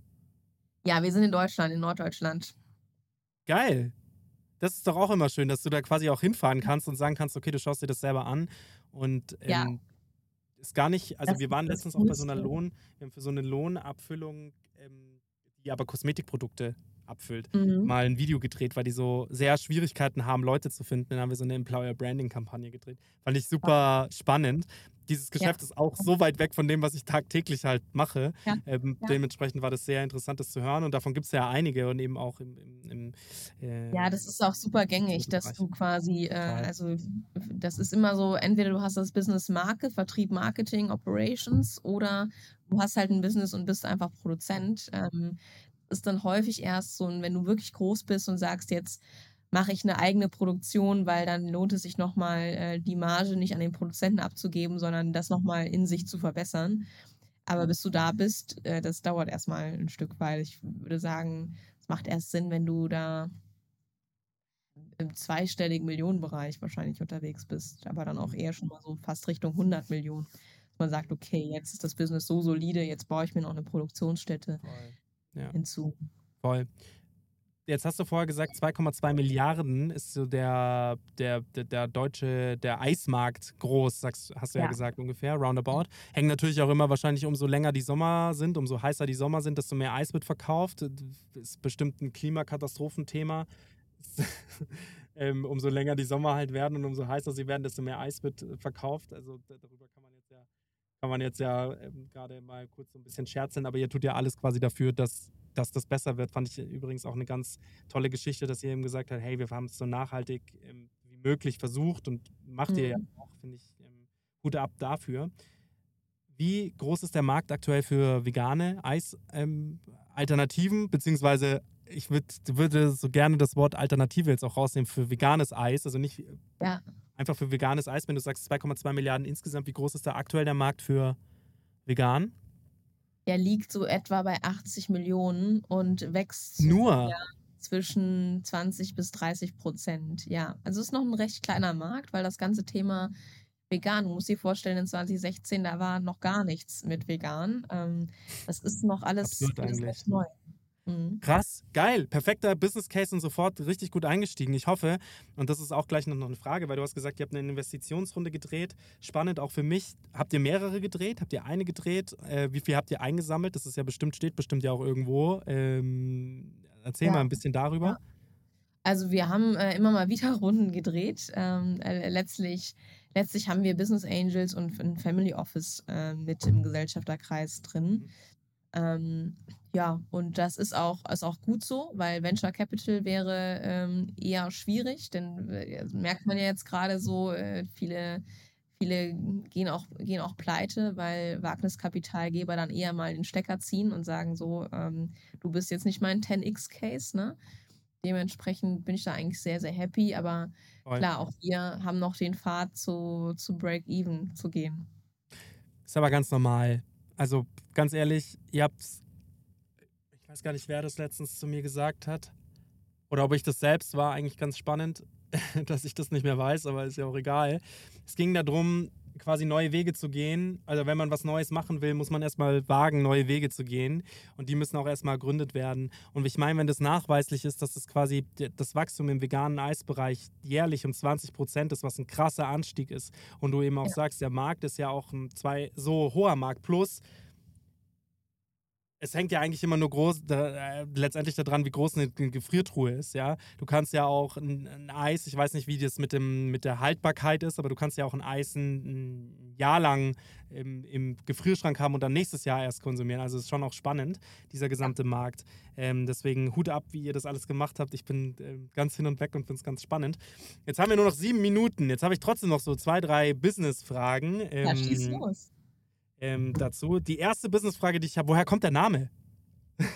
Ja, wir sind in Deutschland, in Norddeutschland. Geil. Das ist doch auch immer schön, dass du da quasi auch hinfahren kannst und sagen kannst, okay, du schaust dir das selber an und ähm, Ja. ist gar nicht, also Das wir waren letztens auch bei so einer. Lohn, wir haben für so eine Lohnabfüllung, ähm, die aber Kosmetikprodukte abfüllt, Mhm. mal ein Video gedreht, weil die so sehr Schwierigkeiten haben, Leute zu finden. Dann haben wir so eine Employer Branding Kampagne gedreht. Fand ich super spannend. Dieses Geschäft ist auch so weit weg von dem, was ich tagtäglich halt mache. Ja. Ähm, Ja. Dementsprechend war das sehr interessant, das zu hören. Und davon gibt es ja einige und eben auch im, im, im äh, Ja, das ist auch super gängig, dass du quasi, äh, also das ist immer so, entweder du hast das Business Marke, Vertrieb, Marketing, Operations oder du hast halt ein Business und bist einfach Produzent. Ähm, ist dann häufig erst so, wenn du wirklich groß bist und sagst, jetzt mache ich eine eigene Produktion, weil dann lohnt es sich nochmal, äh, die Marge nicht an den Produzenten abzugeben, sondern das nochmal in sich zu verbessern. Aber bis du da bist, äh, das dauert erstmal ein Stück, weil ich würde sagen, es macht erst Sinn, wenn du da im zweistelligen Millionenbereich wahrscheinlich unterwegs bist, aber dann auch eher schon mal so fast Richtung 100 Millionen. Dass man sagt, okay, jetzt ist das Business so solide, jetzt baue ich mir noch eine Produktionsstätte. Ja. hinzu. Voll. Jetzt hast du vorher gesagt, 2,2 Milliarden ist so der, der, der, der deutsche, der Eismarkt groß, sagst, hast du ja. Ja. gesagt ungefähr, roundabout. Hängt natürlich auch immer wahrscheinlich, umso länger die Sommer sind, umso heißer die Sommer sind, desto mehr Eis wird verkauft. Ist bestimmt ein Klimakatastrophenthema. ähm, umso länger die Sommer halt werden und umso heißer sie werden, desto mehr Eis wird äh, verkauft. Also da- darüber kann man kann man jetzt ja ähm, gerade mal kurz so ein bisschen scherzeln, aber ihr tut ja alles quasi dafür, dass, dass das besser wird. Fand ich übrigens auch eine ganz tolle Geschichte, dass ihr eben gesagt habt, hey, wir haben es so nachhaltig ähm, wie möglich versucht und macht ihr ja Mhm. auch, finde ich, ähm, Hut ab dafür. Wie groß ist der Markt aktuell für vegane Eis-Alternativen? Beziehungsweise, ich würd, würde so gerne das Wort Alternative jetzt auch rausnehmen für veganes Eis. Also nicht Ja. Einfach für veganes Eis. Wenn du sagst 2,2 Milliarden insgesamt, wie groß ist da aktuell der Markt für vegan? Er liegt so etwa bei 80 Millionen und wächst Nur. Zwischen 20 bis 30 Prozent. Ja, also es ist noch ein recht kleiner Markt, weil das ganze Thema vegan, du musst dir vorstellen, in 2016, da war noch gar nichts mit vegan. Ähm, das ist noch alles, alles neu. Mhm. Krass, geil, perfekter Business Case und sofort richtig gut eingestiegen. Ich hoffe, und das ist auch gleich noch eine Frage, weil du hast gesagt, ihr habt eine Investitionsrunde gedreht. Spannend auch für mich. Habt ihr mehrere gedreht? Habt ihr eine gedreht? Äh, wie viel habt ihr eingesammelt? Das ist ja bestimmt, steht bestimmt ja auch irgendwo. Ähm, erzähl Ja. mal ein bisschen darüber. Ja. Also wir haben äh, immer mal wieder Runden gedreht. Ähm, äh, letztlich, letztlich haben wir Business Angels und ein Family Office äh, mit im Gesellschafterkreis drin. Ähm, ja, und das ist auch, ist auch gut so, weil Venture Capital wäre ähm, eher schwierig, denn äh, merkt man ja jetzt gerade so, äh, viele, viele gehen auch, gehen auch pleite, weil Wagniskapitalgeber dann eher mal den Stecker ziehen und sagen so, ähm, du bist jetzt nicht mein 10x-Case, ne? Dementsprechend bin ich da eigentlich sehr, sehr happy, aber Voll. klar, auch wir haben noch den Pfad zu, zu Break-Even zu gehen. Ist aber ganz normal. Also ganz ehrlich, ihr habt, ich weiß gar nicht, wer das letztens zu mir gesagt hat. Oder ob ich das selbst war, eigentlich ganz spannend, dass ich das nicht mehr weiß, aber ist ja auch egal. Es ging darum, quasi neue Wege zu gehen. Also wenn man was Neues machen will, muss man erstmal wagen, neue Wege zu gehen. Und die müssen auch erstmal ergründet werden. Und ich meine, wenn das nachweislich ist, dass das quasi das Wachstum im veganen Eisbereich jährlich um 20 Prozent ist, was ein krasser Anstieg ist. Und du eben auch Ja. sagst, der Markt ist ja auch ein zwei, so hoher Markt. Plus, es hängt ja eigentlich immer nur groß, da, äh, letztendlich daran, wie groß eine, eine Gefriertruhe ist, ja. Du kannst ja auch ein, ein Eis, ich weiß nicht, wie das mit, dem, mit der Haltbarkeit ist, aber du kannst ja auch ein Eis ein, ein Jahr lang im, im Gefrierschrank haben und dann nächstes Jahr erst konsumieren. Also es ist schon auch spannend, dieser gesamte Markt. Ähm, deswegen Hut ab, wie ihr das alles gemacht habt. Ich bin ähm, ganz hin und weg und finde es ganz spannend. Jetzt haben wir nur noch sieben Minuten. Jetzt habe ich trotzdem noch so zwei, drei Business-Fragen. Ähm, Ja, schieß los. Ähm, dazu. Die erste Businessfrage, die ich habe, woher kommt der Name?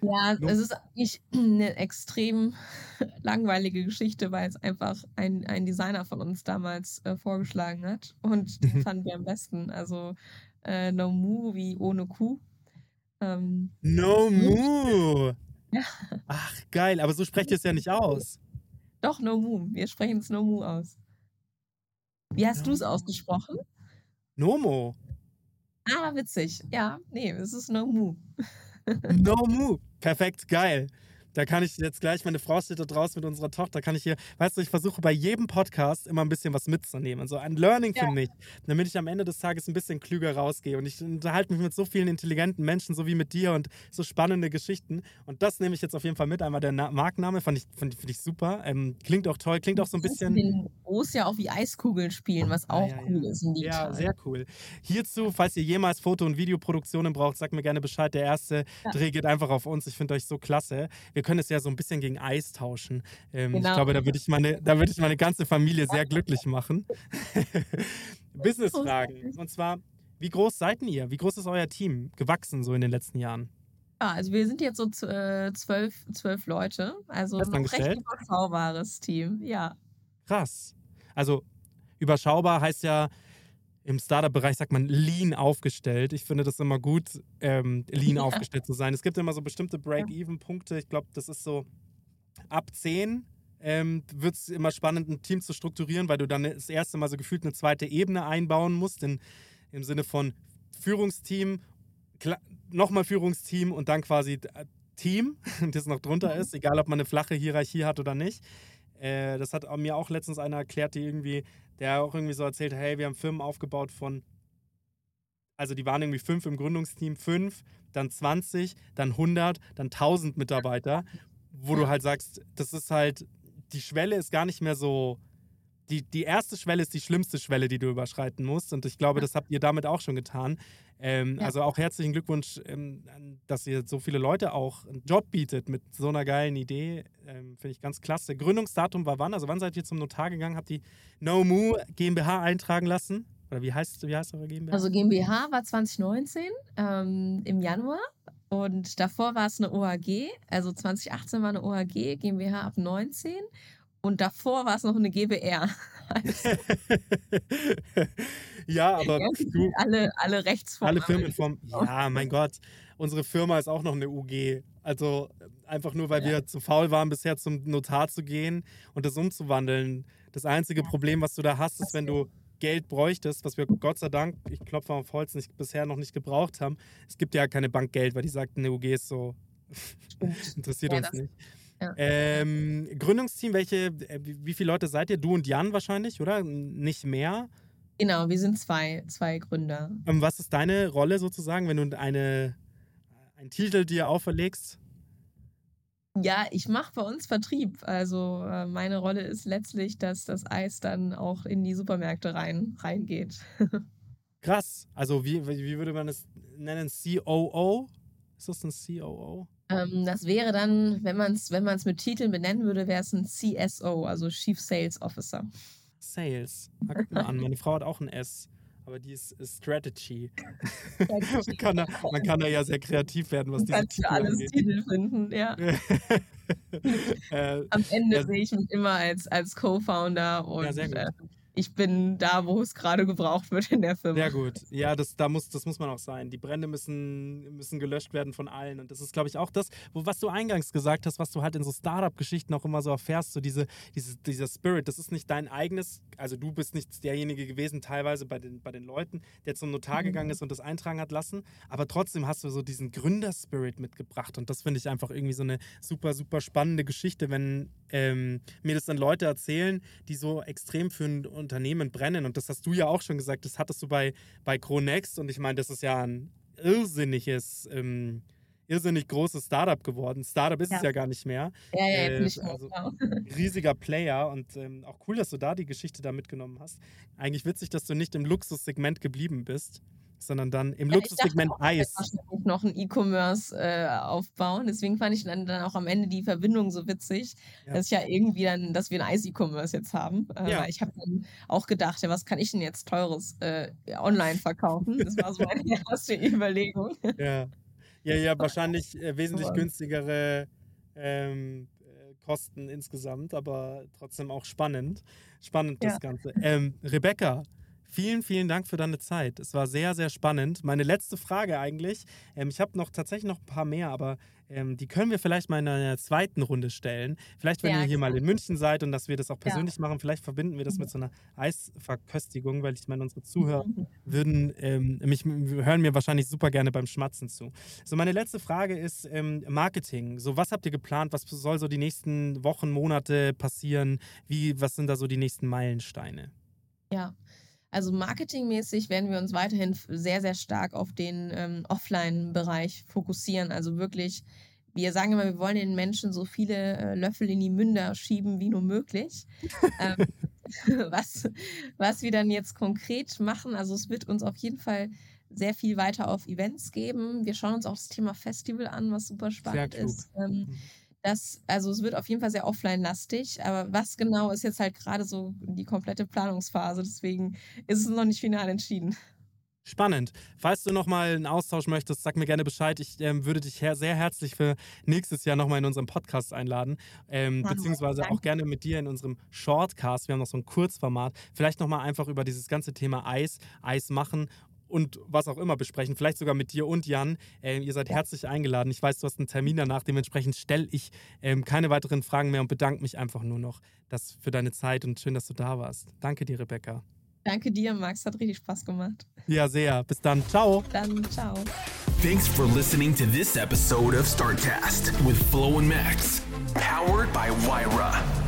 Ja, es ist eigentlich eine extrem langweilige Geschichte, weil es einfach ein, ein Designer von uns damals äh, vorgeschlagen hat. Und den fanden wir am besten. Also äh, No Mu wie ohne Kuh. Ähm, No Moo. Ja. Ach, geil, aber so sprecht ihr es ja nicht aus. doch, No Mu. Wir sprechen es No Mu aus. Wie hast No du es ausgesprochen? Nomo. Ah, witzig. Ja, nee, es ist No Mu. No Moo. Perfekt, geil. Da kann ich jetzt gleich, meine Frau steht da draußen mit unserer Tochter, kann ich hier, weißt du, ich versuche bei jedem Podcast immer ein bisschen was mitzunehmen. Also ein Learning für Ja. mich, damit ich am Ende des Tages ein bisschen klüger rausgehe. Und ich unterhalte mich mit so vielen intelligenten Menschen, so wie mit dir und so spannende Geschichten. Und das nehme ich jetzt auf jeden Fall mit. Einmal der Na Markenname, fand ich, fand, finde ich super. Ähm, klingt auch toll, klingt auch so ein bisschen. O's ja auch wie Eiskugeln spielen, was auch ja, cool ja. ist in Ja, sehr cool. Hierzu, falls ihr jemals Foto- und Videoproduktionen braucht, sagt mir gerne Bescheid. Der erste. Dreh geht einfach auf uns. Ich finde euch so klasse. Wir können es ja so ein bisschen gegen Eis tauschen. Ähm, Ich Genau. glaube, da würde ich, meine, da würde ich meine ganze Familie sehr glücklich machen. Businessfragen. Und zwar, wie groß seid denn ihr? Wie groß ist euer Team gewachsen so in den letzten Jahren? Ja, also wir sind jetzt so äh, zwölf, zwölf Leute. Also noch recht überschaubares Team. Ja. Krass. Also überschaubar heißt ja, im Startup-Bereich sagt man lean aufgestellt. Ich finde das immer gut, ähm, lean Ja. aufgestellt zu sein. Es gibt immer so bestimmte Break-Even-Punkte. Ich glaube, das ist so ab 10 ähm, wird es immer spannend, ein Team zu strukturieren, weil du dann das erste Mal so gefühlt eine zweite Ebene einbauen musst, in, im Sinne von Führungsteam, nochmal Führungsteam und dann quasi äh, Team, das noch drunter ist, egal ob man eine flache Hierarchie hat oder nicht. Äh, das hat mir auch letztens einer erklärt, die irgendwie, der auch irgendwie so erzählt, hey, wir haben Firmen aufgebaut von, also die waren irgendwie fünf im Gründungsteam, fünf, dann 20, dann 100, dann 1000 Mitarbeiter, wo du halt sagst, das ist halt, die Schwelle ist gar nicht mehr so, die, die erste Schwelle ist die schlimmste Schwelle, die du überschreiten musst. Und ich glaube, das habt ihr damit auch schon getan. Ähm, ja. Also auch herzlichen Glückwunsch, ähm, dass ihr so viele Leute auch einen Job bietet mit so einer geilen Idee. Ähm, Finde ich ganz klasse. Gründungsdatum war wann? Also wann seid ihr zum Notar gegangen? Habt ihr No Moo GmbH eintragen lassen? Oder wie heißt, wie heißt eure GmbH? Also GmbH war 2019 ähm, im Januar. Und davor war es eine OAG, also 2018 war eine OAG, GmbH ab 19 und davor war es noch eine GBR. Also, ja, aber du, alle, alle Rechtsformen. Alle Firmenformen. Ja, mein Gott. Unsere Firma ist auch noch eine UG. Also einfach nur, weil ja. wir zu faul waren, bisher zum Notar zu gehen und das umzuwandeln. Das einzige. Problem, was du da hast, ist, wenn du Geld bräuchtest, was wir Gott sei Dank, ich klopfe auf Holz, nicht, bisher noch nicht gebraucht haben. Es gibt ja keine Bankgeld, weil die sagt, eine UG ist so, interessiert ja, uns nicht. Ja. Ähm, Gründungsteam, welche, äh, wie viele Leute seid ihr? Du und Jan wahrscheinlich, oder? Nicht mehr? Genau, wir sind zwei, zwei Gründer. Ähm, was ist deine Rolle sozusagen, wenn du eine, einen Titel dir auferlegst? Ja, ich mache bei uns Vertrieb. Also äh, meine Rolle ist letztlich, dass das Eis dann auch in die Supermärkte rein, reingeht. Krass. Also wie, wie würde man es nennen? COO? Ist das ein COO? Ähm, das wäre dann, wenn man es wenn mit Titeln benennen würde, wäre es ein CSO, also Chief Sales Officer. Sales. Guck mal an, meine Frau hat auch ein S, aber die ist, Strategy. man, kann da, man kann da ja sehr kreativ werden, was diese Titel alles angeht. Titel finden, ja. äh, Am Ende ja, sehe ich mich immer als, als Co-Founder und ja, ich bin da, wo es gerade gebraucht wird in der Firma. Sehr gut. Ja, das, da muss, das muss man auch sein. Die Brände müssen, müssen gelöscht werden von allen. Und das ist, glaube ich, auch das, wo, was du eingangs gesagt hast, was du halt in so Startup-Geschichten auch immer so erfährst, so diese, diese, dieser Spirit. Das ist nicht dein eigenes, also du bist nicht derjenige gewesen, teilweise bei den, bei den Leuten, der zum Notar mhm. gegangen ist und das eintragen hat lassen. Aber trotzdem hast du so diesen Gründerspirit mitgebracht. Und das finde ich einfach irgendwie so eine super, super spannende Geschichte, wenn ähm, mir das dann Leute erzählen, die so extrem für ein Unternehmen brennen. Und das hast du ja auch schon gesagt, das hattest du bei, bei Cronext. Und ich meine, das ist ja ein irrsinniges, ähm, irrsinnig großes Startup geworden. Startup ist ja. es ja gar nicht mehr. Ja, ja, äh, nicht mehr. Also, riesiger Player und ähm, auch cool, dass du da die Geschichte da mitgenommen hast. Eigentlich witzig, dass du nicht im Luxussegment geblieben bist sondern dann im ja, Luxussegment Eis. Wahrscheinlich noch ein E-Commerce äh, aufbauen. Deswegen fand ich dann, dann auch am Ende die Verbindung so witzig, ja. dass ich ja irgendwie dann, dass wir ein Eis-E-Commerce jetzt haben. Äh, ja. Ich habe dann auch gedacht, ja, was kann ich denn jetzt teures äh, online verkaufen? Das war so meine erste Überlegung. Ja, ja, ja wahrscheinlich äh, wesentlich günstigere ähm, äh, Kosten insgesamt, aber trotzdem auch spannend. Spannend das Ganze. Ähm, Rebecca, Vielen, vielen Dank für deine Zeit. Es war sehr, sehr spannend. Meine letzte Frage eigentlich. Ähm, ich habe noch tatsächlich noch ein paar mehr, aber ähm, die können wir vielleicht mal in einer zweiten Runde stellen. Vielleicht, wenn ja, ihr hier mal in München seid und dass wir das auch persönlich ja. machen, vielleicht verbinden wir das mit so einer Eisverköstigung, weil ich meine, unsere Zuhörer mhm. würden ähm, mich hören mir wahrscheinlich super gerne beim Schmatzen zu. So, meine letzte Frage ist ähm, Marketing. So, was habt ihr geplant? Was soll so die nächsten Wochen, Monate passieren? Wie, was sind da so die nächsten Meilensteine? Ja, also marketingmäßig werden wir uns weiterhin sehr, sehr stark auf den ähm, Offline-Bereich fokussieren. Also wirklich, wir sagen immer, wir wollen den Menschen so viele äh, Löffel in die Münder schieben wie nur möglich. ähm, was, was wir dann jetzt konkret machen, also es wird uns auf jeden Fall sehr viel weiter auf Events geben. Wir schauen uns auch das Thema Festival an, was super spannend ist. Ähm, mhm. Das, also es wird auf jeden Fall sehr offline-lastig, aber was genau ist jetzt halt gerade so die komplette Planungsphase, deswegen ist es noch nicht final entschieden. Spannend. Falls du nochmal einen Austausch möchtest, sag mir gerne Bescheid. Ich ähm, würde dich her sehr herzlich für nächstes Jahr nochmal in unserem Podcast einladen. Ähm, beziehungsweise auch gerne mit dir in unserem Shortcast. Wir haben noch so ein Kurzformat. Vielleicht nochmal einfach über dieses ganze Thema Eis, Eis machen und was auch immer besprechen. Vielleicht sogar mit dir und Jan. Ähm, ihr seid herzlich eingeladen. Ich weiß, du hast einen Termin danach. Dementsprechend stelle ich ähm, keine weiteren Fragen mehr und bedanke mich einfach nur noch das für deine Zeit und schön, dass du da warst. Danke dir, Rebecca. Danke dir, Max. Hat richtig Spaß gemacht. Ja, sehr. Bis dann. Ciao. Dann ciao. Thanks for listening to this episode of StartCast with Flo and Max, powered by Wyra.